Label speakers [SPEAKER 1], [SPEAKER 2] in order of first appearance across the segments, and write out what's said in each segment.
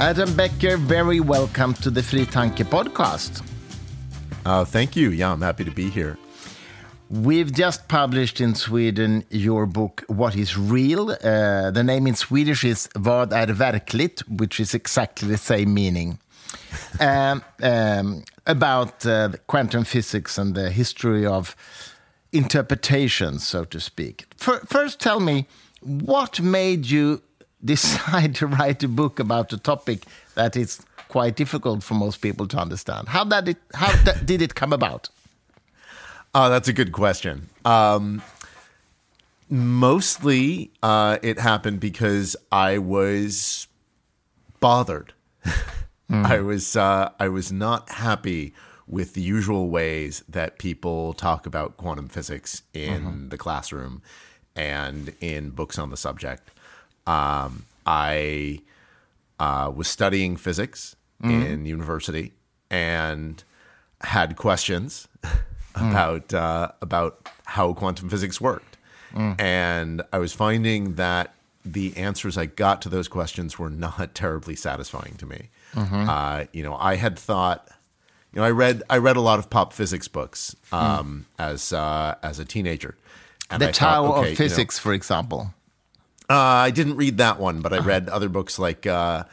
[SPEAKER 1] Adam Becker, very welcome to the Fri Tanke podcast.
[SPEAKER 2] Uh, thank you. Yeah, I'm happy to be here.
[SPEAKER 1] We've just published in Sweden your book, What is Real? Uh, the name in Swedish is Vad är verkligt, which is exactly the same meaning. um, um, about uh, quantum physics and the history of interpretation, so to speak. First, tell me, what made you decide to write a book about a topic that is quite difficult for most people to understand? How, that it, how did it come about?
[SPEAKER 2] Oh, that's a good question. Um, mostly, uh, it happened because I was bothered. Mm. I was uh, I was not happy with the usual ways that people talk about quantum physics in mm-hmm. the classroom and in books on the subject. Um, I uh, was studying physics mm-hmm. in university and had questions mm. about uh, about how quantum physics worked, mm. and I was finding that the answers I got to those questions were not terribly satisfying to me. Mm-hmm. Uh, you know, I had thought, you know, I read I read a lot of pop physics books um, mm. as uh, as a teenager.
[SPEAKER 1] And the I Tao thought, okay, of Physics, you know, for example.
[SPEAKER 2] Uh, I didn't read that one, but I uh-huh. read other books like uh,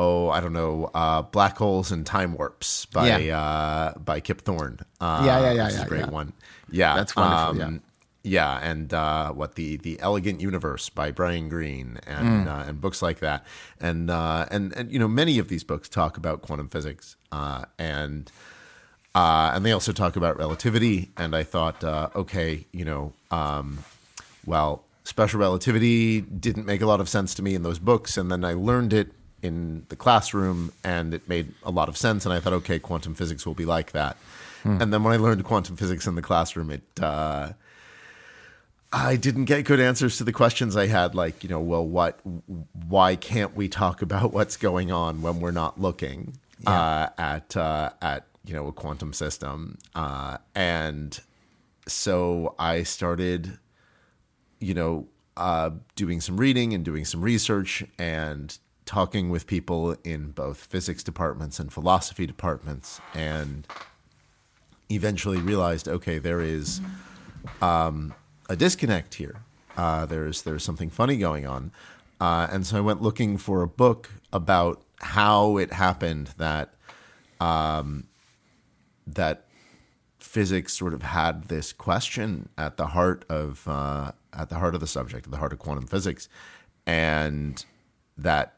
[SPEAKER 2] oh, I don't know, uh, Black Holes and Time Warps by yeah. uh, by Kip Thorne.
[SPEAKER 1] Uh, yeah, yeah, yeah,
[SPEAKER 2] yeah.
[SPEAKER 1] a
[SPEAKER 2] great
[SPEAKER 1] yeah.
[SPEAKER 2] one. Yeah,
[SPEAKER 1] that's wonderful.
[SPEAKER 2] Um, yeah. yeah. and uh, what the the Elegant Universe by Brian Greene and mm. uh, and books like that, and uh, and and you know many of these books talk about quantum physics, uh, and uh, and they also talk about relativity. And I thought, uh, okay, you know, um, well, special relativity didn't make a lot of sense to me in those books, and then I learned it in the classroom and it made a lot of sense and i thought okay quantum physics will be like that hmm. and then when i learned quantum physics in the classroom it uh, i didn't get good answers to the questions i had like you know well what why can't we talk about what's going on when we're not looking yeah. uh, at uh, at you know a quantum system uh, and so i started you know uh, doing some reading and doing some research and talking with people in both physics departments and philosophy departments, and eventually realized, okay, there is um, a disconnect here. Uh, there's there's something funny going on, uh, and so I went looking for a book about how it happened that um, that physics sort of had this question at the heart of uh, at the heart of the subject, at the heart of quantum physics, and that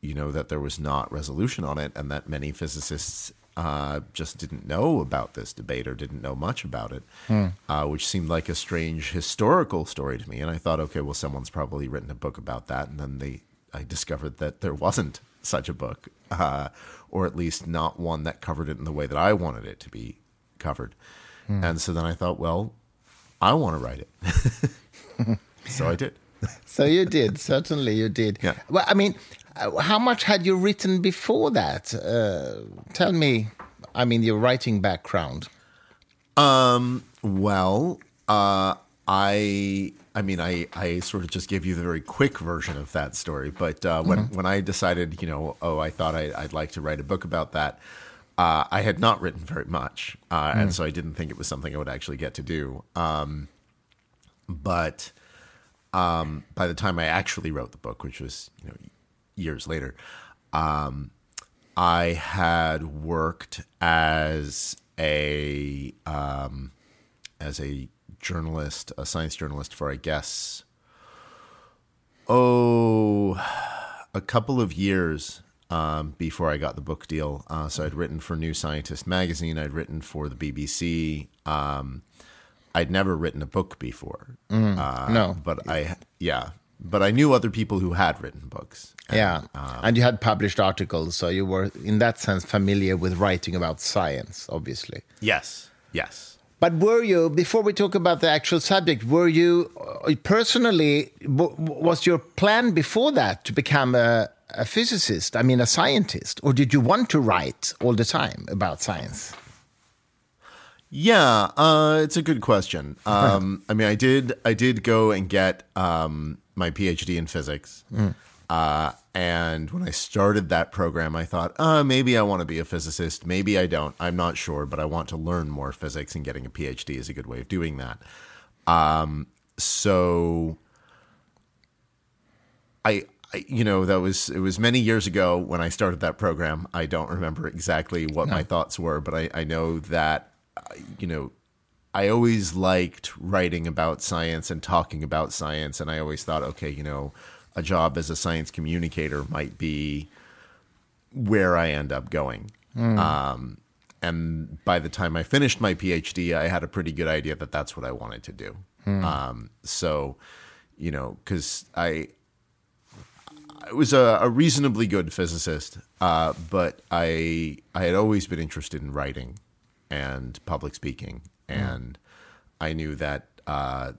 [SPEAKER 2] you know that there was not resolution on it, and that many physicists uh, just didn't know about this debate or didn't know much about it, hmm. uh, which seemed like a strange historical story to me. And I thought, okay, well, someone's probably written a book about that, and then they I discovered that there wasn't such a book, uh, or at least not one that covered it in the way that I wanted it to be covered. Hmm. And so then I thought, well, I want to write it. so I did.
[SPEAKER 1] so you did, certainly you did.
[SPEAKER 2] Yeah.
[SPEAKER 1] Well, I mean, uh, how much had you written before that? Uh, tell me, I mean, your writing background.
[SPEAKER 2] Um, well, uh, I, I mean, I, I sort of just gave you the very quick version of that story. But uh, when mm-hmm. when I decided, you know, oh, I thought I, would like to write a book about that. Uh, I had not written very much, uh, mm. and so I didn't think it was something I would actually get to do. Um, but um, by the time I actually wrote the book, which was you know years later, um, I had worked as a um, as a journalist, a science journalist for I guess oh a couple of years um, before I got the book deal. Uh, so I'd written for New Scientist magazine. I'd written for the BBC. Um, I'd never written a book before.
[SPEAKER 1] Mm, uh, no,
[SPEAKER 2] but I yeah, but I knew other people who had written books.
[SPEAKER 1] And, yeah, um, and you had published articles, so you were in that sense familiar with writing about science, obviously.
[SPEAKER 2] Yes, yes.
[SPEAKER 1] But were you before we talk about the actual subject? Were you uh, personally was your plan before that to become a, a physicist? I mean, a scientist, or did you want to write all the time about science?
[SPEAKER 2] Yeah, uh, it's a good question. Um, I mean, I did I did go and get um, my PhD in physics, mm. uh, and when I started that program, I thought, uh, maybe I want to be a physicist. Maybe I don't. I'm not sure, but I want to learn more physics, and getting a PhD is a good way of doing that. Um, so I, I, you know, that was it was many years ago when I started that program. I don't remember exactly what no. my thoughts were, but I, I know that, you know, I always liked writing about science and talking about science, and I always thought, okay, you know, a job as a science communicator might be where I end up going. Mm. Um, and by the time I finished my PhD, I had a pretty good idea that that's what I wanted to do. Mm. Um, so, you know, because I, I was a, a reasonably good physicist, uh, but I I had always been interested in writing and public speaking, hmm. and mm. I knew that uh,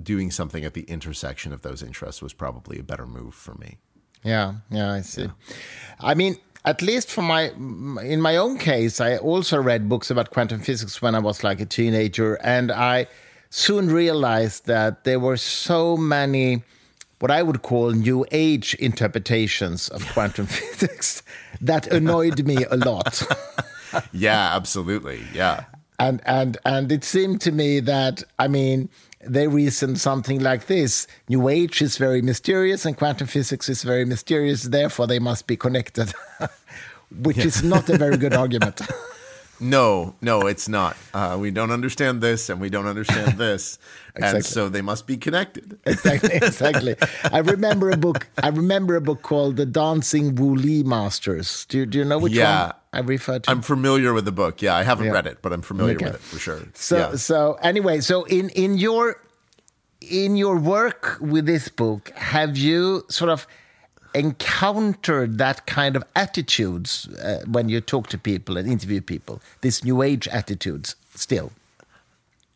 [SPEAKER 2] doing something at the intersection of those interests was probably a better move for me.
[SPEAKER 1] Yeah, yeah, I see. Yeah. I mean, at least for my in my own case, I also read books about quantum physics when I was like a teenager, and I soon realized that there were so many what I would call new age interpretations of quantum physics that annoyed me a lot.
[SPEAKER 2] yeah, absolutely. Yeah.
[SPEAKER 1] And and and it seemed to me that I mean they reason something like this New Age is very mysterious and quantum physics is very mysterious, therefore they must be connected, which yeah. is not a very good argument.
[SPEAKER 2] No, no, it's not. Uh, we don't understand this, and we don't understand this, exactly. and so they must be connected.
[SPEAKER 1] exactly, exactly. I remember a book. I remember a book called "The Dancing Wu Li Masters." Do, do you know which yeah, one I refer to?
[SPEAKER 2] I'm familiar with the book. Yeah, I haven't yeah. read it, but I'm familiar okay. with it for sure.
[SPEAKER 1] So,
[SPEAKER 2] yeah.
[SPEAKER 1] so anyway, so in in your in your work with this book, have you sort of encountered that kind of attitudes uh, when you talk to people and interview people, this new age attitudes still?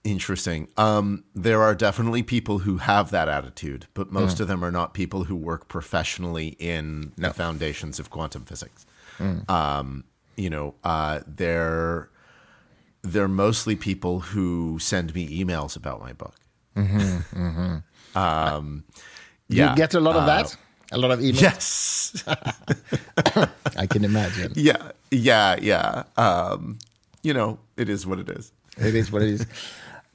[SPEAKER 2] Interesting. Um, there are definitely people who have that attitude, but most mm. of them are not people who work professionally in no. the foundations of quantum physics. Mm. Um, you know, uh, they're they're mostly people who send me emails about my book. Mm-hmm, mm-hmm. Um,
[SPEAKER 1] yeah, you get a lot of that. Uh, a lot of emails.
[SPEAKER 2] Yes,
[SPEAKER 1] I can imagine.
[SPEAKER 2] Yeah, yeah, yeah. Um, you know, it is what it is.
[SPEAKER 1] It is what it is.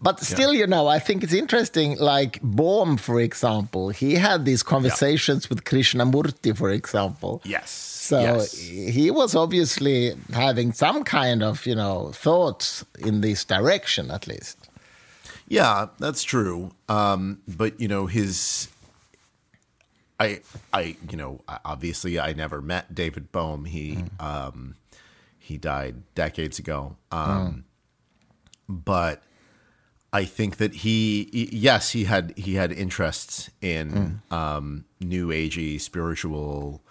[SPEAKER 1] But still, yeah. you know, I think it's interesting. Like Bohm, for example, he had these conversations yeah. with Krishnamurti, for example.
[SPEAKER 2] Yes.
[SPEAKER 1] So
[SPEAKER 2] yes.
[SPEAKER 1] he was obviously having some kind of, you know, thoughts in this direction, at least.
[SPEAKER 2] Yeah, that's true. Um, but you know, his I, I, you know, obviously, I never met David Bohm. He, mm. um, he died decades ago. Um, mm. But I think that he, yes, he had he had interests in mm. um, new agey spiritual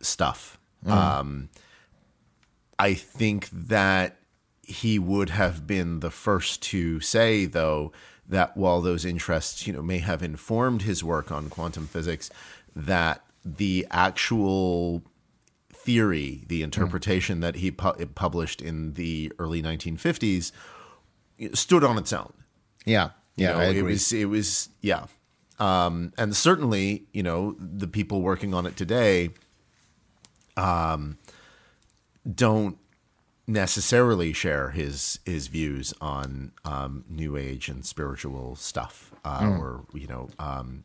[SPEAKER 2] stuff. Mm. Um, I think that he would have been the first to say, though, that while those interests, you know, may have informed his work on quantum physics, that the actual theory, the interpretation mm. that he pu- published in the early 1950s, stood on its own.
[SPEAKER 1] Yeah, yeah,
[SPEAKER 2] you know, it was it was yeah, um, and certainly you know the people working on it today, um, don't necessarily share his his views on um, new age and spiritual stuff, uh, mm. or you know, um,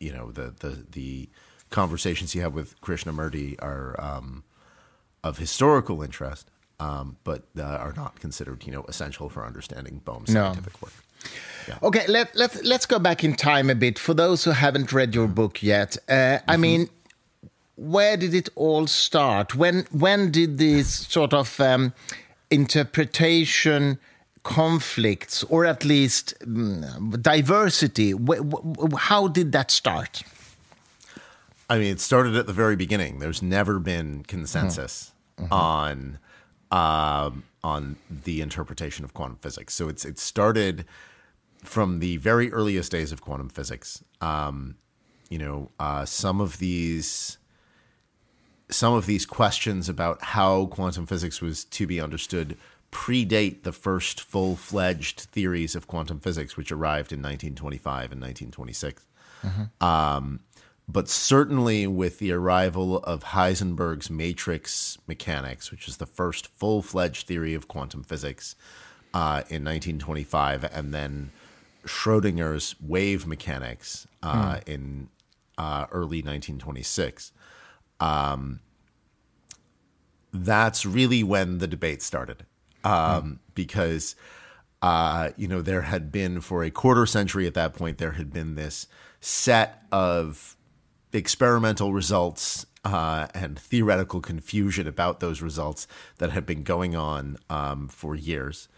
[SPEAKER 2] you know the the the conversations you have with Krishnamurti are um, of historical interest, um, but uh, are not considered you know essential for understanding Bohm's scientific work.
[SPEAKER 1] Yeah. Okay, let, let's let's go back in time a bit for those who haven't read your book yet. Uh, mm-hmm. I mean, where did it all start? When when did this sort of um, interpretation conflicts or at least um, diversity how did that start?
[SPEAKER 2] I mean it started at the very beginning. There's never been consensus mm-hmm. on um, on the interpretation of quantum physics. So it's it started from the very earliest days of quantum physics. Um, you know uh, some of these some of these questions about how quantum physics was to be understood predate the first full fledged theories of quantum physics, which arrived in 1925 and 1926. Mm-hmm. Um, but certainly with the arrival of Heisenberg's matrix mechanics, which is the first full fledged theory of quantum physics uh, in 1925, and then Schrodinger's wave mechanics uh, hmm. in uh, early 1926. Um, that's really when the debate started, um, hmm. because uh, you know there had been for a quarter century at that point there had been this set of experimental results uh, and theoretical confusion about those results that had been going on um, for years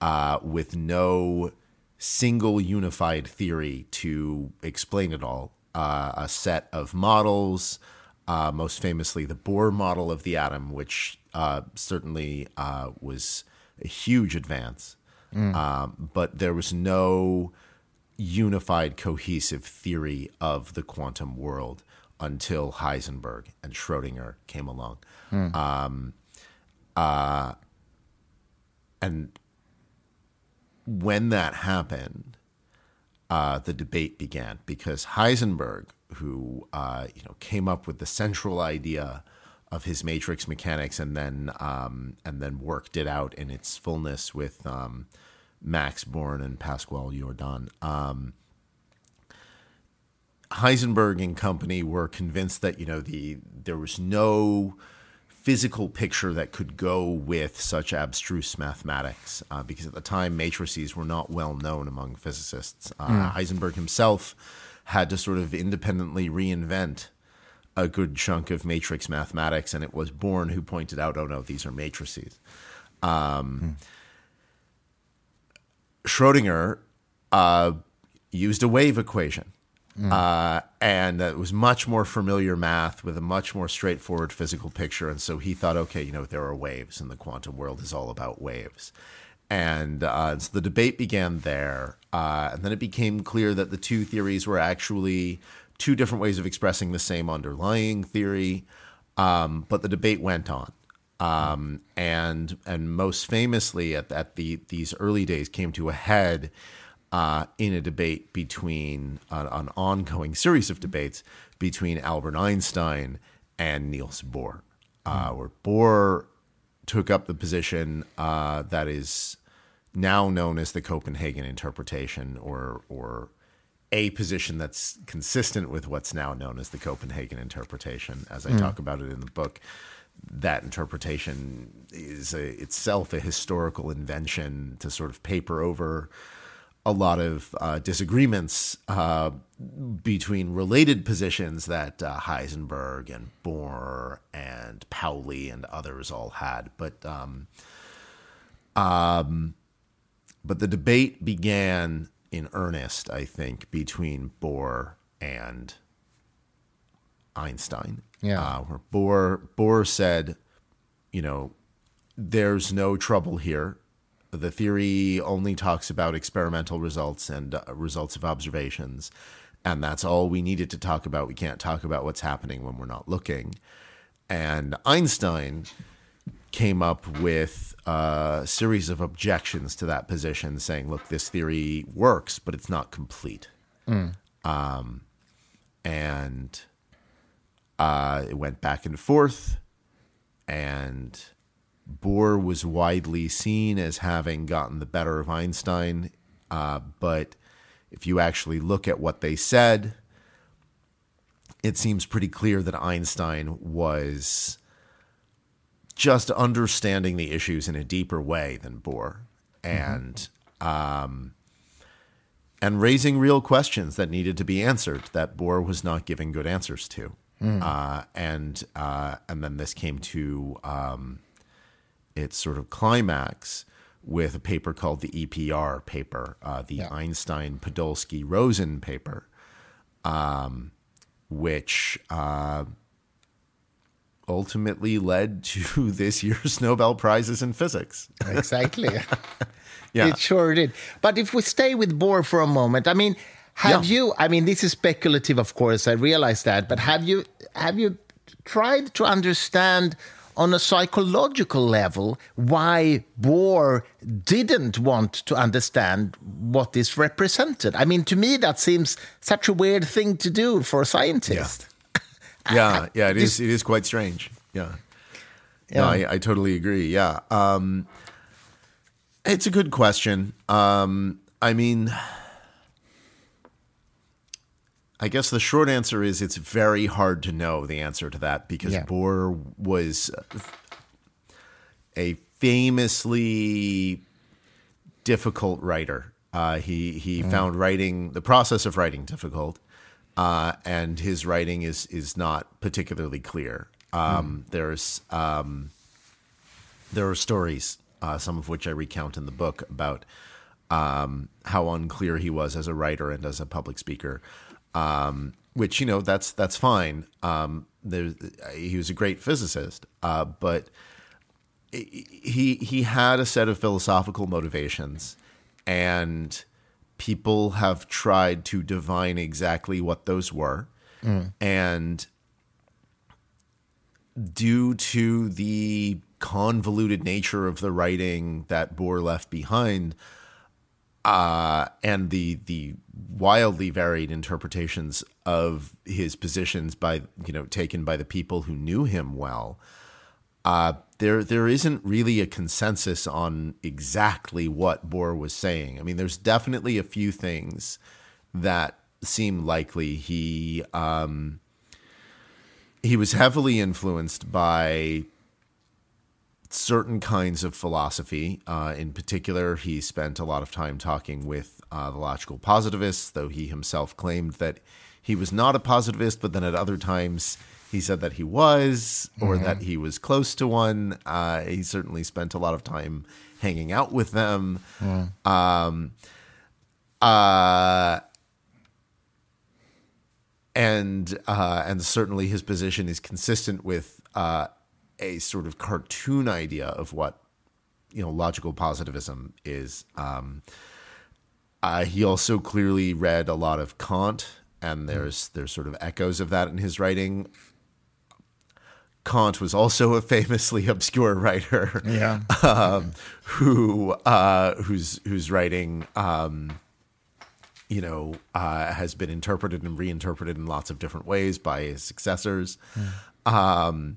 [SPEAKER 2] uh, with no single unified theory to explain it all. Uh, a set of models, uh, most famously the Bohr model of the atom, which uh, certainly uh, was a huge advance. Mm. Um, but there was no unified, cohesive theory of the quantum world until Heisenberg and Schrodinger came along. Hmm. Um, uh, and when that happened, uh, the debate began because Heisenberg, who uh, you know came up with the central idea of his matrix mechanics and then um, and then worked it out in its fullness with um, Max Born and Pascual Jordan. Um, Heisenberg and company were convinced that you know the there was no physical picture that could go with such abstruse mathematics uh, because at the time matrices were not well known among physicists. Uh, mm. Heisenberg himself had to sort of independently reinvent a good chunk of matrix mathematics, and it was Born who pointed out, "Oh no, these are matrices." Um, mm. Schrodinger uh, used a wave equation. Mm. Uh, and it was much more familiar math with a much more straightforward physical picture. And so he thought, okay, you know, there are waves, and the quantum world is all about waves. And uh, so the debate began there. Uh, and then it became clear that the two theories were actually two different ways of expressing the same underlying theory. Um, but the debate went on. Um, and and most famously at, at the these early days came to a head uh, in a debate between an ongoing series of debates between Albert Einstein and Niels Bohr, uh, where Bohr took up the position uh, that is now known as the Copenhagen interpretation, or or a position that's consistent with what's now known as the Copenhagen interpretation, as I mm. talk about it in the book that interpretation is a, itself a historical invention to sort of paper over a lot of uh, disagreements uh, between related positions that uh, Heisenberg and Bohr and Pauli and others all had. But um, um, but the debate began in earnest, I think, between Bohr and Einstein.
[SPEAKER 1] Yeah.
[SPEAKER 2] Uh, where Bohr Bohr said, you know, there's no trouble here. The theory only talks about experimental results and uh, results of observations, and that's all we needed to talk about. We can't talk about what's happening when we're not looking. And Einstein came up with a series of objections to that position, saying, "Look, this theory works, but it's not complete." Mm. Um, and uh, it went back and forth, and Bohr was widely seen as having gotten the better of Einstein. Uh, but if you actually look at what they said, it seems pretty clear that Einstein was just understanding the issues in a deeper way than Bohr, and mm-hmm. um, and raising real questions that needed to be answered that Bohr was not giving good answers to. Mm. Uh, and uh, and then this came to um, its sort of climax with a paper called the EPR paper, uh, the yeah. Einstein Podolsky Rosen paper, um, which uh, ultimately led to this year's Nobel Prizes in physics.
[SPEAKER 1] exactly. yeah. It sure did. But if we stay with Bohr for a moment, I mean, have yeah. you? I mean, this is speculative, of course. I realize that, but have you have you tried to understand on a psychological level why Bohr didn't want to understand what this represented. I mean, to me, that seems such a weird thing to do for a scientist.
[SPEAKER 2] Yeah, yeah, yeah it is. It is quite strange. Yeah, yeah, no, I, I, totally agree. Yeah, um, it's a good question. Um, I mean. I guess the short answer is it's very hard to know the answer to that because yeah. Bohr was a famously difficult writer. Uh, he he mm. found writing the process of writing difficult, uh, and his writing is is not particularly clear. Um, mm. There's um, there are stories, uh, some of which I recount in the book about um, how unclear he was as a writer and as a public speaker um, which you know that's that's fine. Um, he was a great physicist, uh, but he he had a set of philosophical motivations, and people have tried to divine exactly what those were, mm. and due to the convoluted nature of the writing that Bohr left behind, uh, and the the wildly varied interpretations of his positions by you know taken by the people who knew him well. Uh, there there isn't really a consensus on exactly what Bohr was saying. I mean, there's definitely a few things that seem likely. He um, he was heavily influenced by certain kinds of philosophy. Uh, in particular, he spent a lot of time talking with uh, the logical positivists, though he himself claimed that he was not a positivist, but then at other times he said that he was, or mm-hmm. that he was close to one. Uh, he certainly spent a lot of time hanging out with them. Mm. Um, uh, and uh, and certainly his position is consistent with uh, a sort of cartoon idea of what you know logical positivism is. Um, uh, he also clearly read a lot of Kant, and there's there's sort of echoes of that in his writing. Kant was also a famously obscure writer,
[SPEAKER 1] yeah,
[SPEAKER 2] um, who uh, whose whose writing, um, you know, uh, has been interpreted and reinterpreted in lots of different ways by his successors. Mm. Um,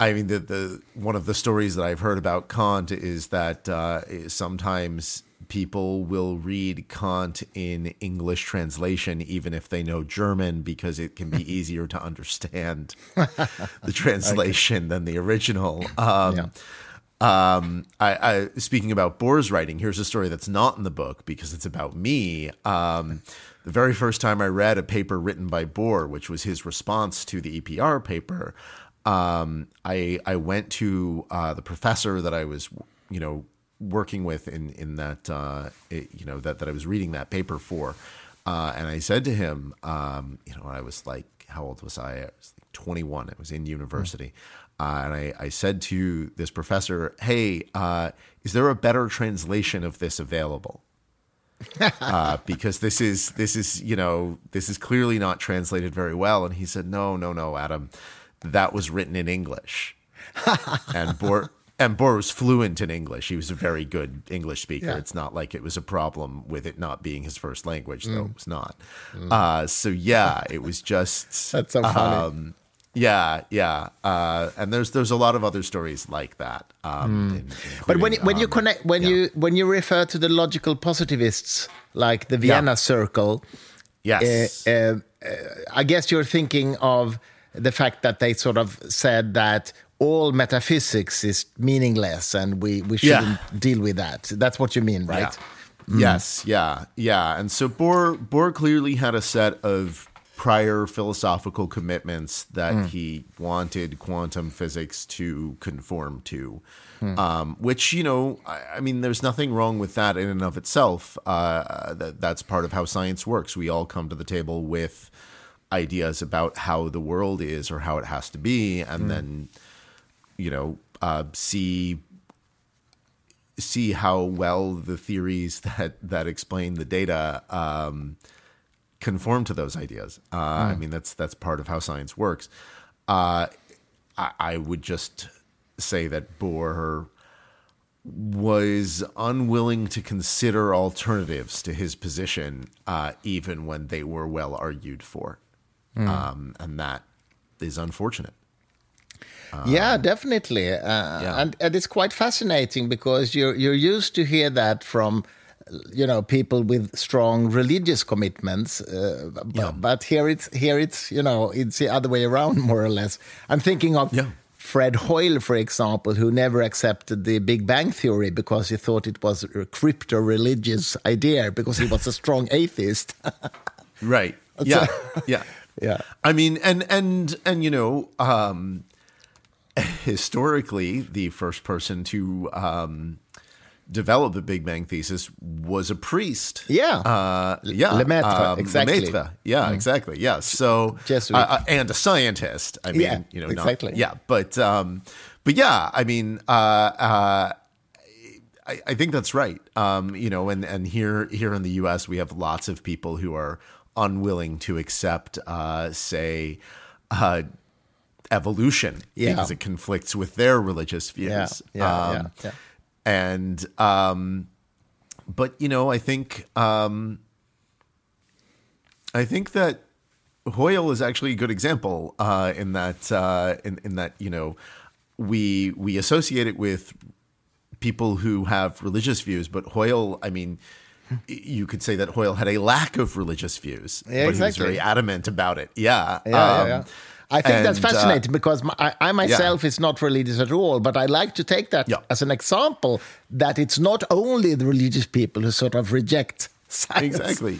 [SPEAKER 2] I mean, the, the one of the stories that I've heard about Kant is that uh, sometimes people will read Kant in English translation, even if they know German, because it can be easier to understand the translation okay. than the original. Um, yeah. Um, I, I, speaking about Bohr's writing, here's a story that's not in the book because it's about me. Um, the very first time I read a paper written by Bohr, which was his response to the EPR paper, um, I I went to uh, the professor that I was you know working with in in that uh, it, you know that that I was reading that paper for, uh, and I said to him, um, you know, I was like, how old was I? I was like 21. I was in university. Uh, and I, I, said to this professor, "Hey, uh, is there a better translation of this available?" uh, because this is this is you know this is clearly not translated very well. And he said, "No, no, no, Adam that was written in English. and Bohr and Bohr was fluent in English. He was a very good English speaker. Yeah. It's not like it was a problem with it not being his first language, though mm. it was not. Mm. Uh, so yeah, it was just
[SPEAKER 1] that's so funny. Um,
[SPEAKER 2] yeah, yeah, uh, and there's there's a lot of other stories like that. Um,
[SPEAKER 1] mm. in, but when when um, you connect when yeah. you when you refer to the logical positivists like the Vienna yeah. Circle,
[SPEAKER 2] yes,
[SPEAKER 1] uh, I guess you're thinking of the fact that they sort of said that all metaphysics is meaningless and we, we shouldn't yeah. deal with that. That's what you mean, right?
[SPEAKER 2] Yeah. Mm. Yes, yeah, yeah. And so Bohr, Bohr clearly had a set of prior philosophical commitments that mm. he wanted quantum physics to conform to. Mm. Um, which you know, I, I, mean, there's nothing wrong with that in and of itself. Uh, that, that's part of how science works. We all come to the table with ideas about how the world is or how it has to be, and mm. then you know uh, see see how well the theories that that explain the data um, conform to those ideas. Uh, mm. I mean, that's that's part of how science works. Uh, I, I, would just say that Bohr was unwilling to consider alternatives to his position, uh, even when they were well argued for, um, and that is unfortunate.
[SPEAKER 1] Yeah, definitely, uh,
[SPEAKER 2] yeah.
[SPEAKER 1] and and it's quite fascinating because you're you're used to hear that from you know people with strong religious commitments, uh, but,
[SPEAKER 2] Yeah.
[SPEAKER 1] but here it's here it's you know it's the other way around more or less. I'm thinking of.
[SPEAKER 2] Yeah.
[SPEAKER 1] Fred Hoyle, for example, who never accepted the Big Bang Theory because he thought it was a crypto religious idea because he was a strong atheist.
[SPEAKER 2] Right. Yeah. yeah.
[SPEAKER 1] Yeah.
[SPEAKER 2] I mean, and and and you know, um, historically, the first person to um, develop the Big Bang thesis was a priest.
[SPEAKER 1] Yeah.
[SPEAKER 2] Uh, yeah.
[SPEAKER 1] Lemaitre, exactly. Mm.
[SPEAKER 2] Lemaitre. Yeah. Exactly. Yeah. So
[SPEAKER 1] Jesuit.
[SPEAKER 2] uh, uh, and a scientist. I mean,
[SPEAKER 1] Yeah,
[SPEAKER 2] you know,
[SPEAKER 1] exactly.
[SPEAKER 2] Not, yeah. But um, but yeah. I mean, uh, uh, I, I think that's right. Um, you know, and and here here in the U.S. we have lots of people who are unwilling to accept, uh, say, uh, evolution
[SPEAKER 1] Yeah.
[SPEAKER 2] because it conflicts with their religious views.
[SPEAKER 1] Yeah, yeah,
[SPEAKER 2] Um,
[SPEAKER 1] yeah, yeah.
[SPEAKER 2] And um, but you know, I think um, I think that Hoyle is actually a good example uh, in that uh, in, in that you know we we associate it with people who have religious views, but Hoyle, I mean, you could say that Hoyle had a lack of religious views,
[SPEAKER 1] Yeah,
[SPEAKER 2] but he was very adamant about it. Yeah,
[SPEAKER 1] Yeah, yeah,
[SPEAKER 2] Um,
[SPEAKER 1] yeah. I think that's
[SPEAKER 2] and, uh,
[SPEAKER 1] fascinating because my, I, I myself is not religious at all, but I like to take that
[SPEAKER 2] Yeah.
[SPEAKER 1] as an example that it's not only the religious people who sort of reject science.
[SPEAKER 2] exactly.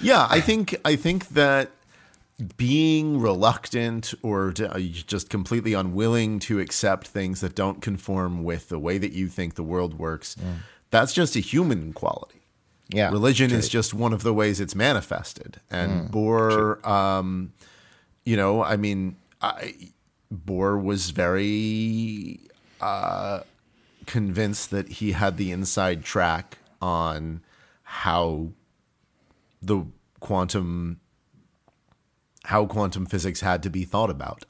[SPEAKER 2] Yeah, I think I think that being reluctant or uh, just completely unwilling to accept things that don't conform with the way that you think the world works, that's just a human quality.
[SPEAKER 1] Yeah,
[SPEAKER 2] religion is just one of the ways it's manifested. And Bohr, um, you know, I mean, I, Bohr was very uh, convinced that he had the inside track on how the quantum how quantum physics had to be thought about,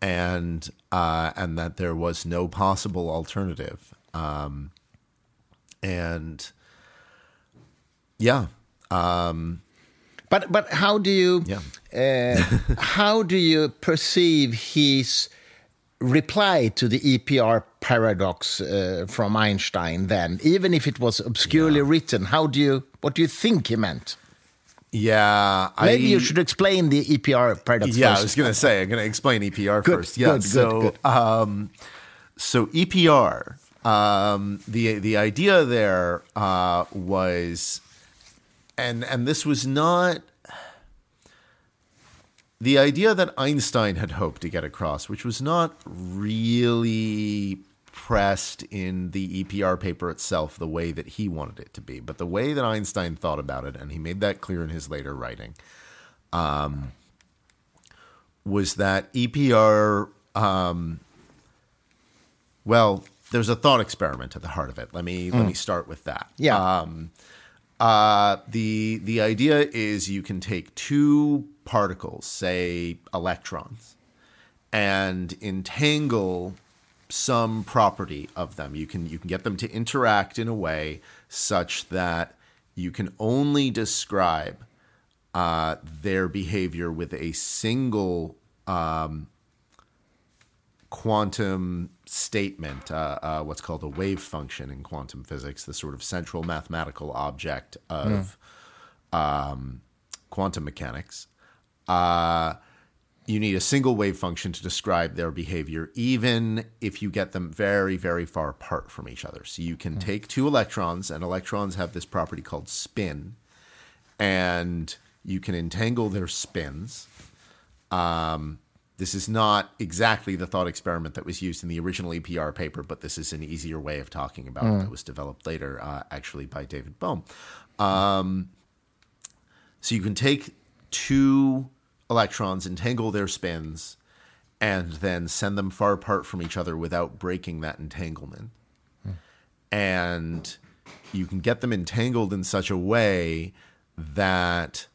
[SPEAKER 2] and uh, and that there was no possible alternative. Um, and yeah,
[SPEAKER 1] But but how do you
[SPEAKER 2] Yeah.
[SPEAKER 1] uh, how do you perceive his reply to the EPR paradox uh, from Einstein? Then, even if it was obscurely written, how do you what do you think he meant?
[SPEAKER 2] yeah.
[SPEAKER 1] Maybe
[SPEAKER 2] I,
[SPEAKER 1] you should explain the EPR paradox.
[SPEAKER 2] Yeah,
[SPEAKER 1] first.
[SPEAKER 2] I was going to say I'm going to explain EPR
[SPEAKER 1] Good,
[SPEAKER 2] first. Yeah,
[SPEAKER 1] good,
[SPEAKER 2] so
[SPEAKER 1] good.
[SPEAKER 2] um, so EPR, um, the the idea there uh, was, and and this was not the idea that Einstein had hoped to get across, which was not really pressed in the EPR paper itself the way that he wanted it to be, but the way that Einstein thought about it, and he made that clear in his later writing, um, was that EPR. Um, well, there's a thought experiment at the heart of it. Let me let me start with that.
[SPEAKER 1] Yeah.
[SPEAKER 2] Um, uh, the the idea is you can take two particles, say electrons, and entangle some property of them. You can you can get them to interact in a way such that you can only describe uh, their behavior with a single um, quantum statement, uh, uh, what's called a wave function in quantum physics, the sort of central mathematical object of um, quantum mechanics. Uh, you need a single wave function to describe their behavior, even if you get them very, very far apart from each other. So you can take two electrons, and electrons have this property called spin, and you can entangle their spins. Um, this is not exactly the thought experiment that was used in the original EPR paper, but this is an easier way of talking about it that was developed later, uh, actually by David Bohm. Um, so you can take two electrons, entangle their spins, and then send them far apart from each other without breaking that entanglement. And you can get them entangled in such a way that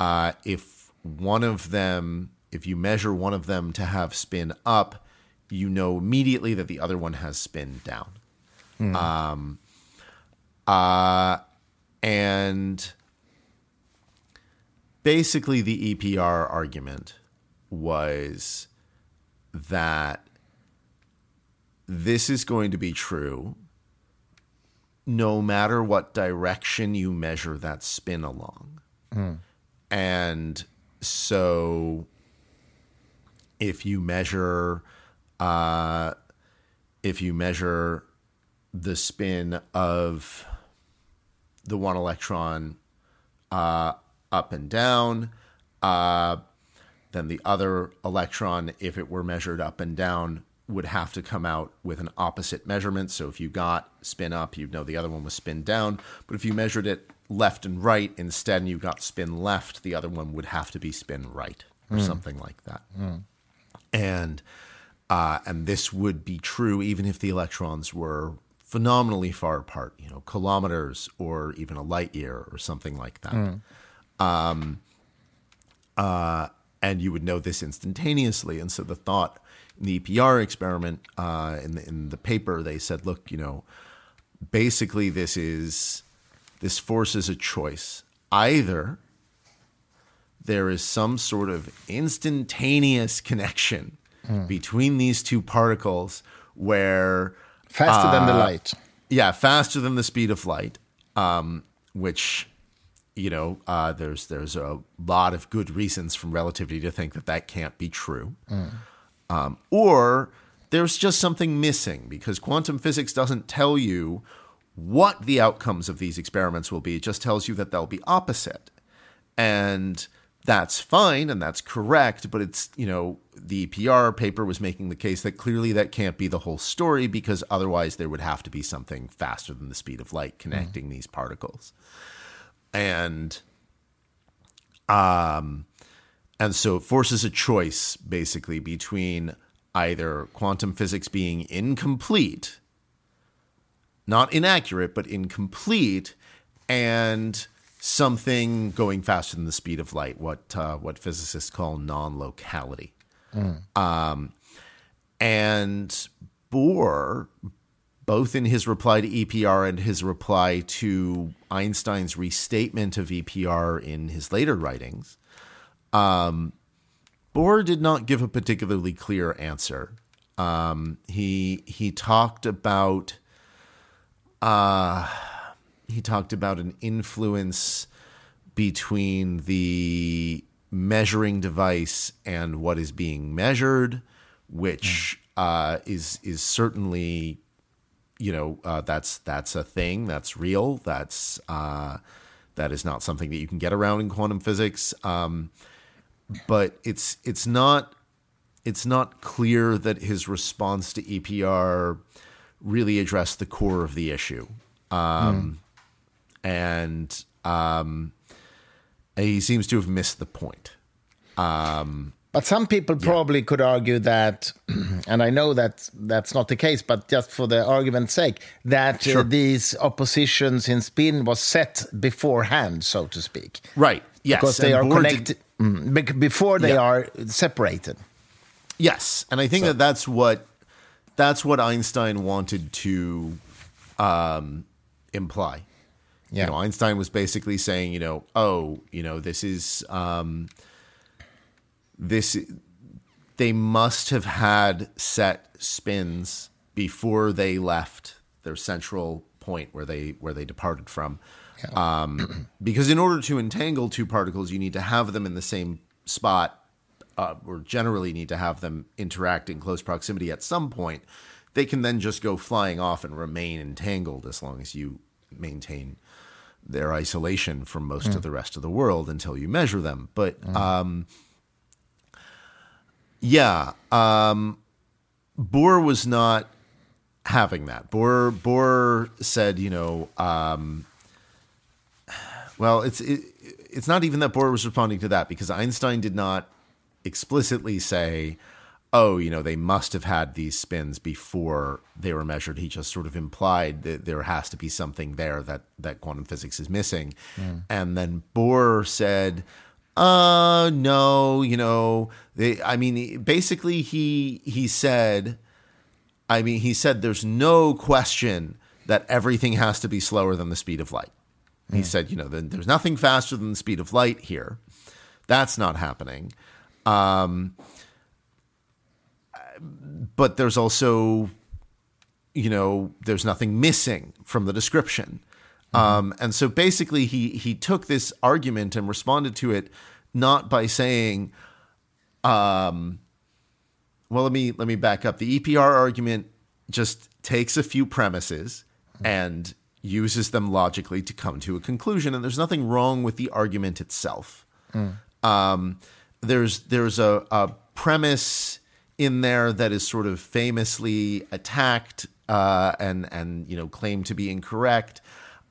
[SPEAKER 2] uh, if one of them, if you measure one of them to have spin up, you know immediately that the other one has spin down. Um, uh, and basically, the EPR argument was that this is going to be true no matter what direction you measure that spin along. And so if you measure uh, if you measure the spin of the one electron uh, up and down, uh, then the other electron, if it were measured up and down, would have to come out with an opposite measurement. So if you got spin up, you'd know the other one was spin down. But if you measured it left and right instead and you got spin left, the other one would have to be spin right or something like that. And uh, and this would be true even if the electrons were phenomenally far apart, you know, kilometers or even a light year or something like that. Um, uh, and you would know this instantaneously. And so the thought in the EPR experiment, uh, in the, in the paper, they said, look, you know, basically this is this forces a choice. Either there is some sort of instantaneous connection between these two particles where
[SPEAKER 1] Faster than the
[SPEAKER 2] uh,
[SPEAKER 1] light.
[SPEAKER 2] yeah, faster than the speed of light, um, which you know uh, there's there's a lot of good reasons from relativity to think that that can't be true, um, or there's just something missing because quantum physics doesn't tell you what the outcomes of these experiments will be. It just tells you that they'll be opposite, and that's fine and that's correct. But it's you know the EPR paper was making the case that clearly that can't be the whole story because otherwise there would have to be something faster than the speed of light connecting these particles, and um, and so it forces a choice basically between either quantum physics being incomplete, not inaccurate, but incomplete, and something going faster than the speed of light, what uh, what physicists call non-locality. Um, and Bohr, both in his reply to EPR and his reply to Einstein's restatement of EPR in his later writings, um, Bohr did not give a particularly clear answer. Um, he he talked about uh, he talked about an influence between the measuring device and what is being measured, which uh, is is certainly you know uh, that's that's a thing that's real that's uh, that is not something that you can get around in quantum physics. Um, but it's it's not it's not clear that his response to EPR really addressed the core of the issue. Um, and um, he seems to have missed the point
[SPEAKER 1] But some people probably could argue that, and I know that that's not the case, but just for the argument's sake, that uh, these oppositions in spin was set beforehand, so to speak.
[SPEAKER 2] right yes
[SPEAKER 1] Because they
[SPEAKER 2] and
[SPEAKER 1] are
[SPEAKER 2] Bohr did-
[SPEAKER 1] connected mm, before they
[SPEAKER 2] Yeah.
[SPEAKER 1] are separated.
[SPEAKER 2] Yes, and I think that that's what that's what Einstein wanted to um, imply.
[SPEAKER 1] Yeah.
[SPEAKER 2] You know, Einstein was basically saying, you know, oh, you know, this is um, this. They must have had set spins before they left their central point where they where they departed from. Um, because in order to entangle two particles, you need to have them in the same spot uh, or generally need to have them interact in close proximity at some point, they can then just go flying off and remain entangled as long as you maintain their isolation from most of the rest of the world until you measure them. But um, yeah, um, Bohr was not having that. Bohr Bohr said, you know, um, well, it's it, it's not even that Bohr was responding to that because Einstein did not explicitly say, "Oh, you know, they must have had these spins before they were measured." He just sort of implied that there has to be something there that that quantum physics is missing, and then Bohr said. Uh no, you know, they I mean basically he he said I mean, he said there's no question that everything has to be slower than the speed of light. He said, you know, there's nothing faster than the speed of light here. That's not happening. Um, but there's also, you know, there's nothing missing from the description. Um, and so basically, he he took this argument and responded to it not by saying, um, well, let me let me back up. The EPR argument just takes a few premises and uses them logically to come to a conclusion, and there's nothing wrong with the argument itself. Um, there's there's a, a premise in there that is sort of famously attacked uh, and and you know claimed to be incorrect.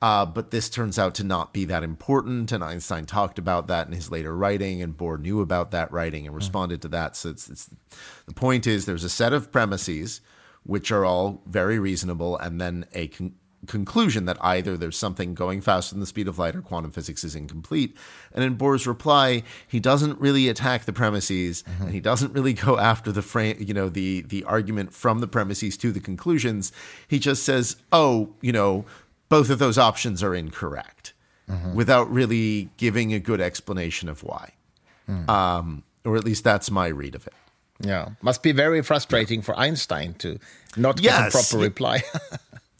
[SPEAKER 2] Uh, but this turns out to not be that important, and Einstein talked about that in his later writing, and Bohr knew about that writing and responded to that. So it's, it's the point is there's a set of premises which are all very reasonable, and then a con- conclusion that either there's something going faster than the speed of light or quantum physics is incomplete. And in Bohr's reply, he doesn't really attack the premises mm-hmm. and he doesn't really go after the frame, you know, the the argument from the premises to the conclusions. He just says, "Oh, you know, both of those options are incorrect." Mm-hmm. Without really giving a good explanation of why. Mm. Um, or at least that's my read of it.
[SPEAKER 1] Yeah, must be very frustrating for Einstein to not get a proper reply.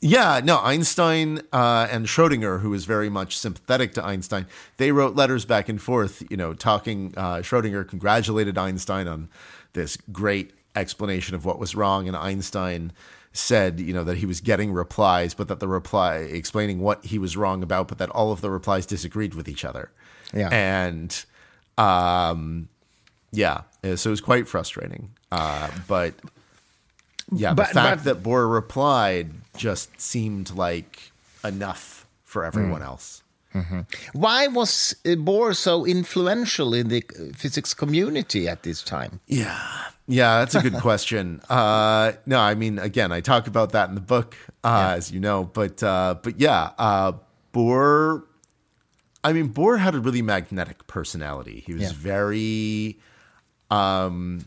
[SPEAKER 2] Yeah, no, Einstein uh, and Schrodinger, who was very much sympathetic to Einstein, they wrote letters back and forth, you know, talking. Uh, Schrodinger congratulated Einstein on this great explanation of what was wrong, and Einstein said, you know, that he was getting replies, but that the reply explaining what he was wrong about, but that all of the replies disagreed with each other.
[SPEAKER 1] Yeah.
[SPEAKER 2] And, um, yeah, so it was quite frustrating. Uh, but yeah,
[SPEAKER 1] But-
[SPEAKER 2] the fact
[SPEAKER 1] but-
[SPEAKER 2] that Bohr replied just seemed like enough for everyone
[SPEAKER 1] Mm.
[SPEAKER 2] else.
[SPEAKER 1] Why was uh, Bohr so influential in the uh, physics community at this time?
[SPEAKER 2] Yeah. Yeah, that's a good question. Uh, no, I mean, again, I talk about that in the book, uh, as you know, but uh, but yeah, uh, Bohr. I mean, Bohr had a really magnetic personality. He was
[SPEAKER 1] Yeah.
[SPEAKER 2] very, um,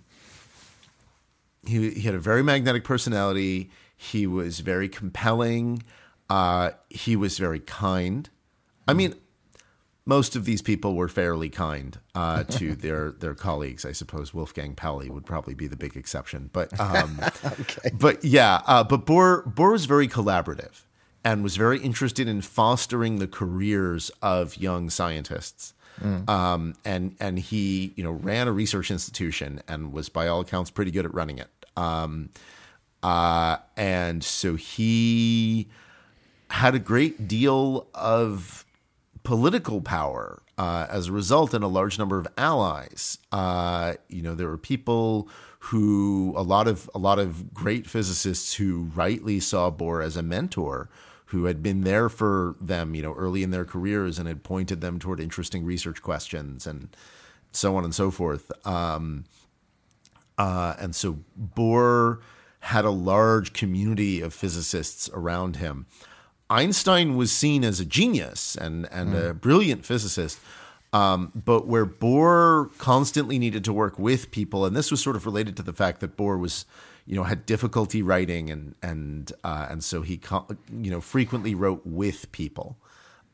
[SPEAKER 2] he he had a very magnetic personality. He was very compelling. Uh, he was very kind. I mean, most of these people were fairly kind uh, to their their colleagues. I suppose Wolfgang Pauli would probably be the big exception, but um, but yeah, uh, but Bohr Bohr was very collaborative and was very interested in fostering the careers of young scientists. Um, and and he you know ran a research institution and was by all accounts pretty good at running it. Um, uh, and so he had a great deal of political power uh, as a result and a large number of allies. Uh, you know, there were people who a lot of a lot of great physicists who rightly saw Bohr as a mentor who had been there for them, you know, early in their careers and had pointed them toward interesting research questions and so on and so forth. Um, uh, and so Bohr had a large community of physicists around him. Einstein was seen as a genius and, and a brilliant physicist, um, but where Bohr constantly needed to work with people, and this was sort of related to the fact that Bohr was, you know, had difficulty writing, and and uh, and so he, you know, frequently wrote with people,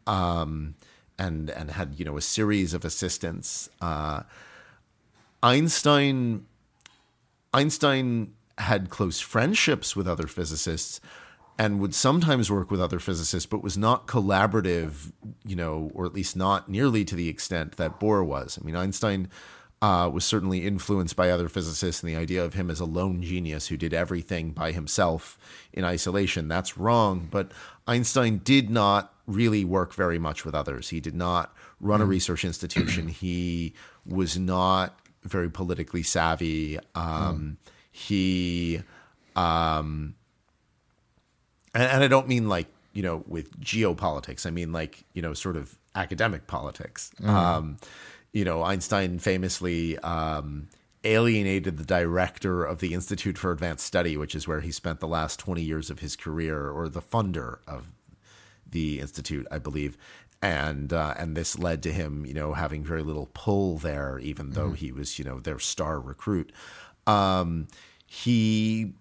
[SPEAKER 2] um, and and had you know a series of assistants. Uh, Einstein Einstein had close friendships with other physicists and would sometimes work with other physicists, but was not collaborative, you know, or at least not nearly to the extent that Bohr was. I mean, Einstein uh, was certainly influenced by other physicists and the idea of him as a lone genius who did everything by himself in isolation. That's wrong. But Einstein did not really work very much with others. He did not run a research institution. He was not very politically savvy. Um, He, um, and, and I don't mean like you know with geopolitics. I mean like you know sort of academic politics. Um, you know, Einstein famously um, alienated the director of the Institute for Advanced Study, which is where he spent the last twenty years of his career, or the funder of the institute, I believe, and uh, and this led to him, you know, having very little pull there, even though he was, you know, their star recruit. Um, he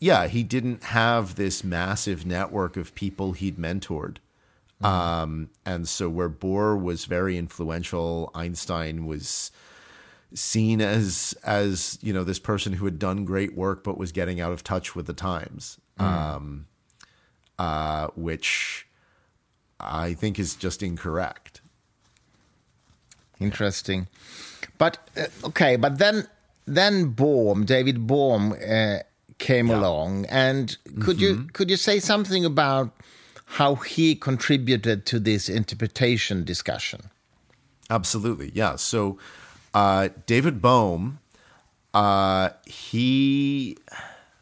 [SPEAKER 2] yeah, he didn't have this massive network of people he'd mentored. Um, and so where Bohr was very influential, Einstein was seen as as you know this person who had done great work but was getting out of touch with the times, um, uh, which I think is just incorrect.
[SPEAKER 1] Interesting. But uh, okay, but then then Bohm, David Bohm, uh, came along, and could you could you say something about how he contributed to this interpretation discussion?
[SPEAKER 2] Absolutely, yeah. So uh, David Bohm, uh, he,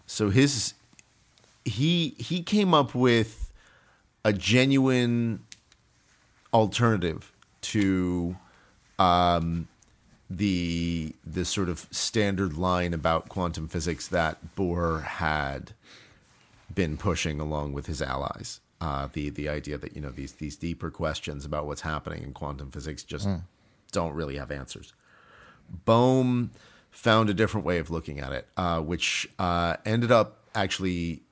[SPEAKER 2] so his, he he came up with a genuine alternative to um, the the sort of standard line about quantum physics that Bohr had been pushing along with his allies. Uh, the the idea that you know these these deeper questions about what's happening in quantum physics just don't really have answers. Bohm found a different way of looking at it, uh, which uh, ended up actually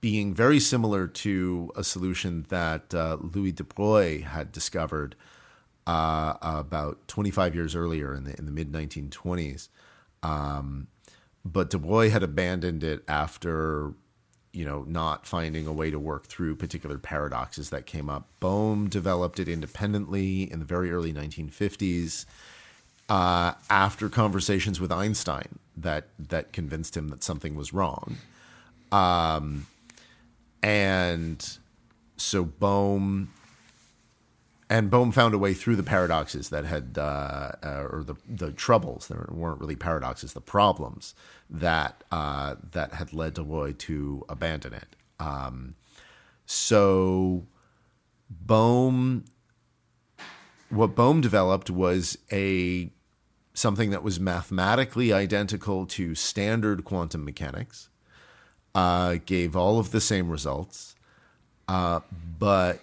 [SPEAKER 2] being very similar to a solution that uh, Louis de Broglie had discovered uh, about 25 years earlier in the in the mid 1920s. Um, but de Broglie had abandoned it after you know not finding a way to work through particular paradoxes that came up. Bohm developed it independently in the very early 1950s uh, after conversations with Einstein that that convinced him that something was wrong. Um, and so Bohm and Bohm found a way through the paradoxes that had, uh, uh, or the the troubles. There weren't really paradoxes, the problems that uh, that had led de Broglie to abandon it. Um, so Bohm, what Bohm developed was a something that was mathematically identical to standard quantum mechanics, uh, gave all of the same results, uh, but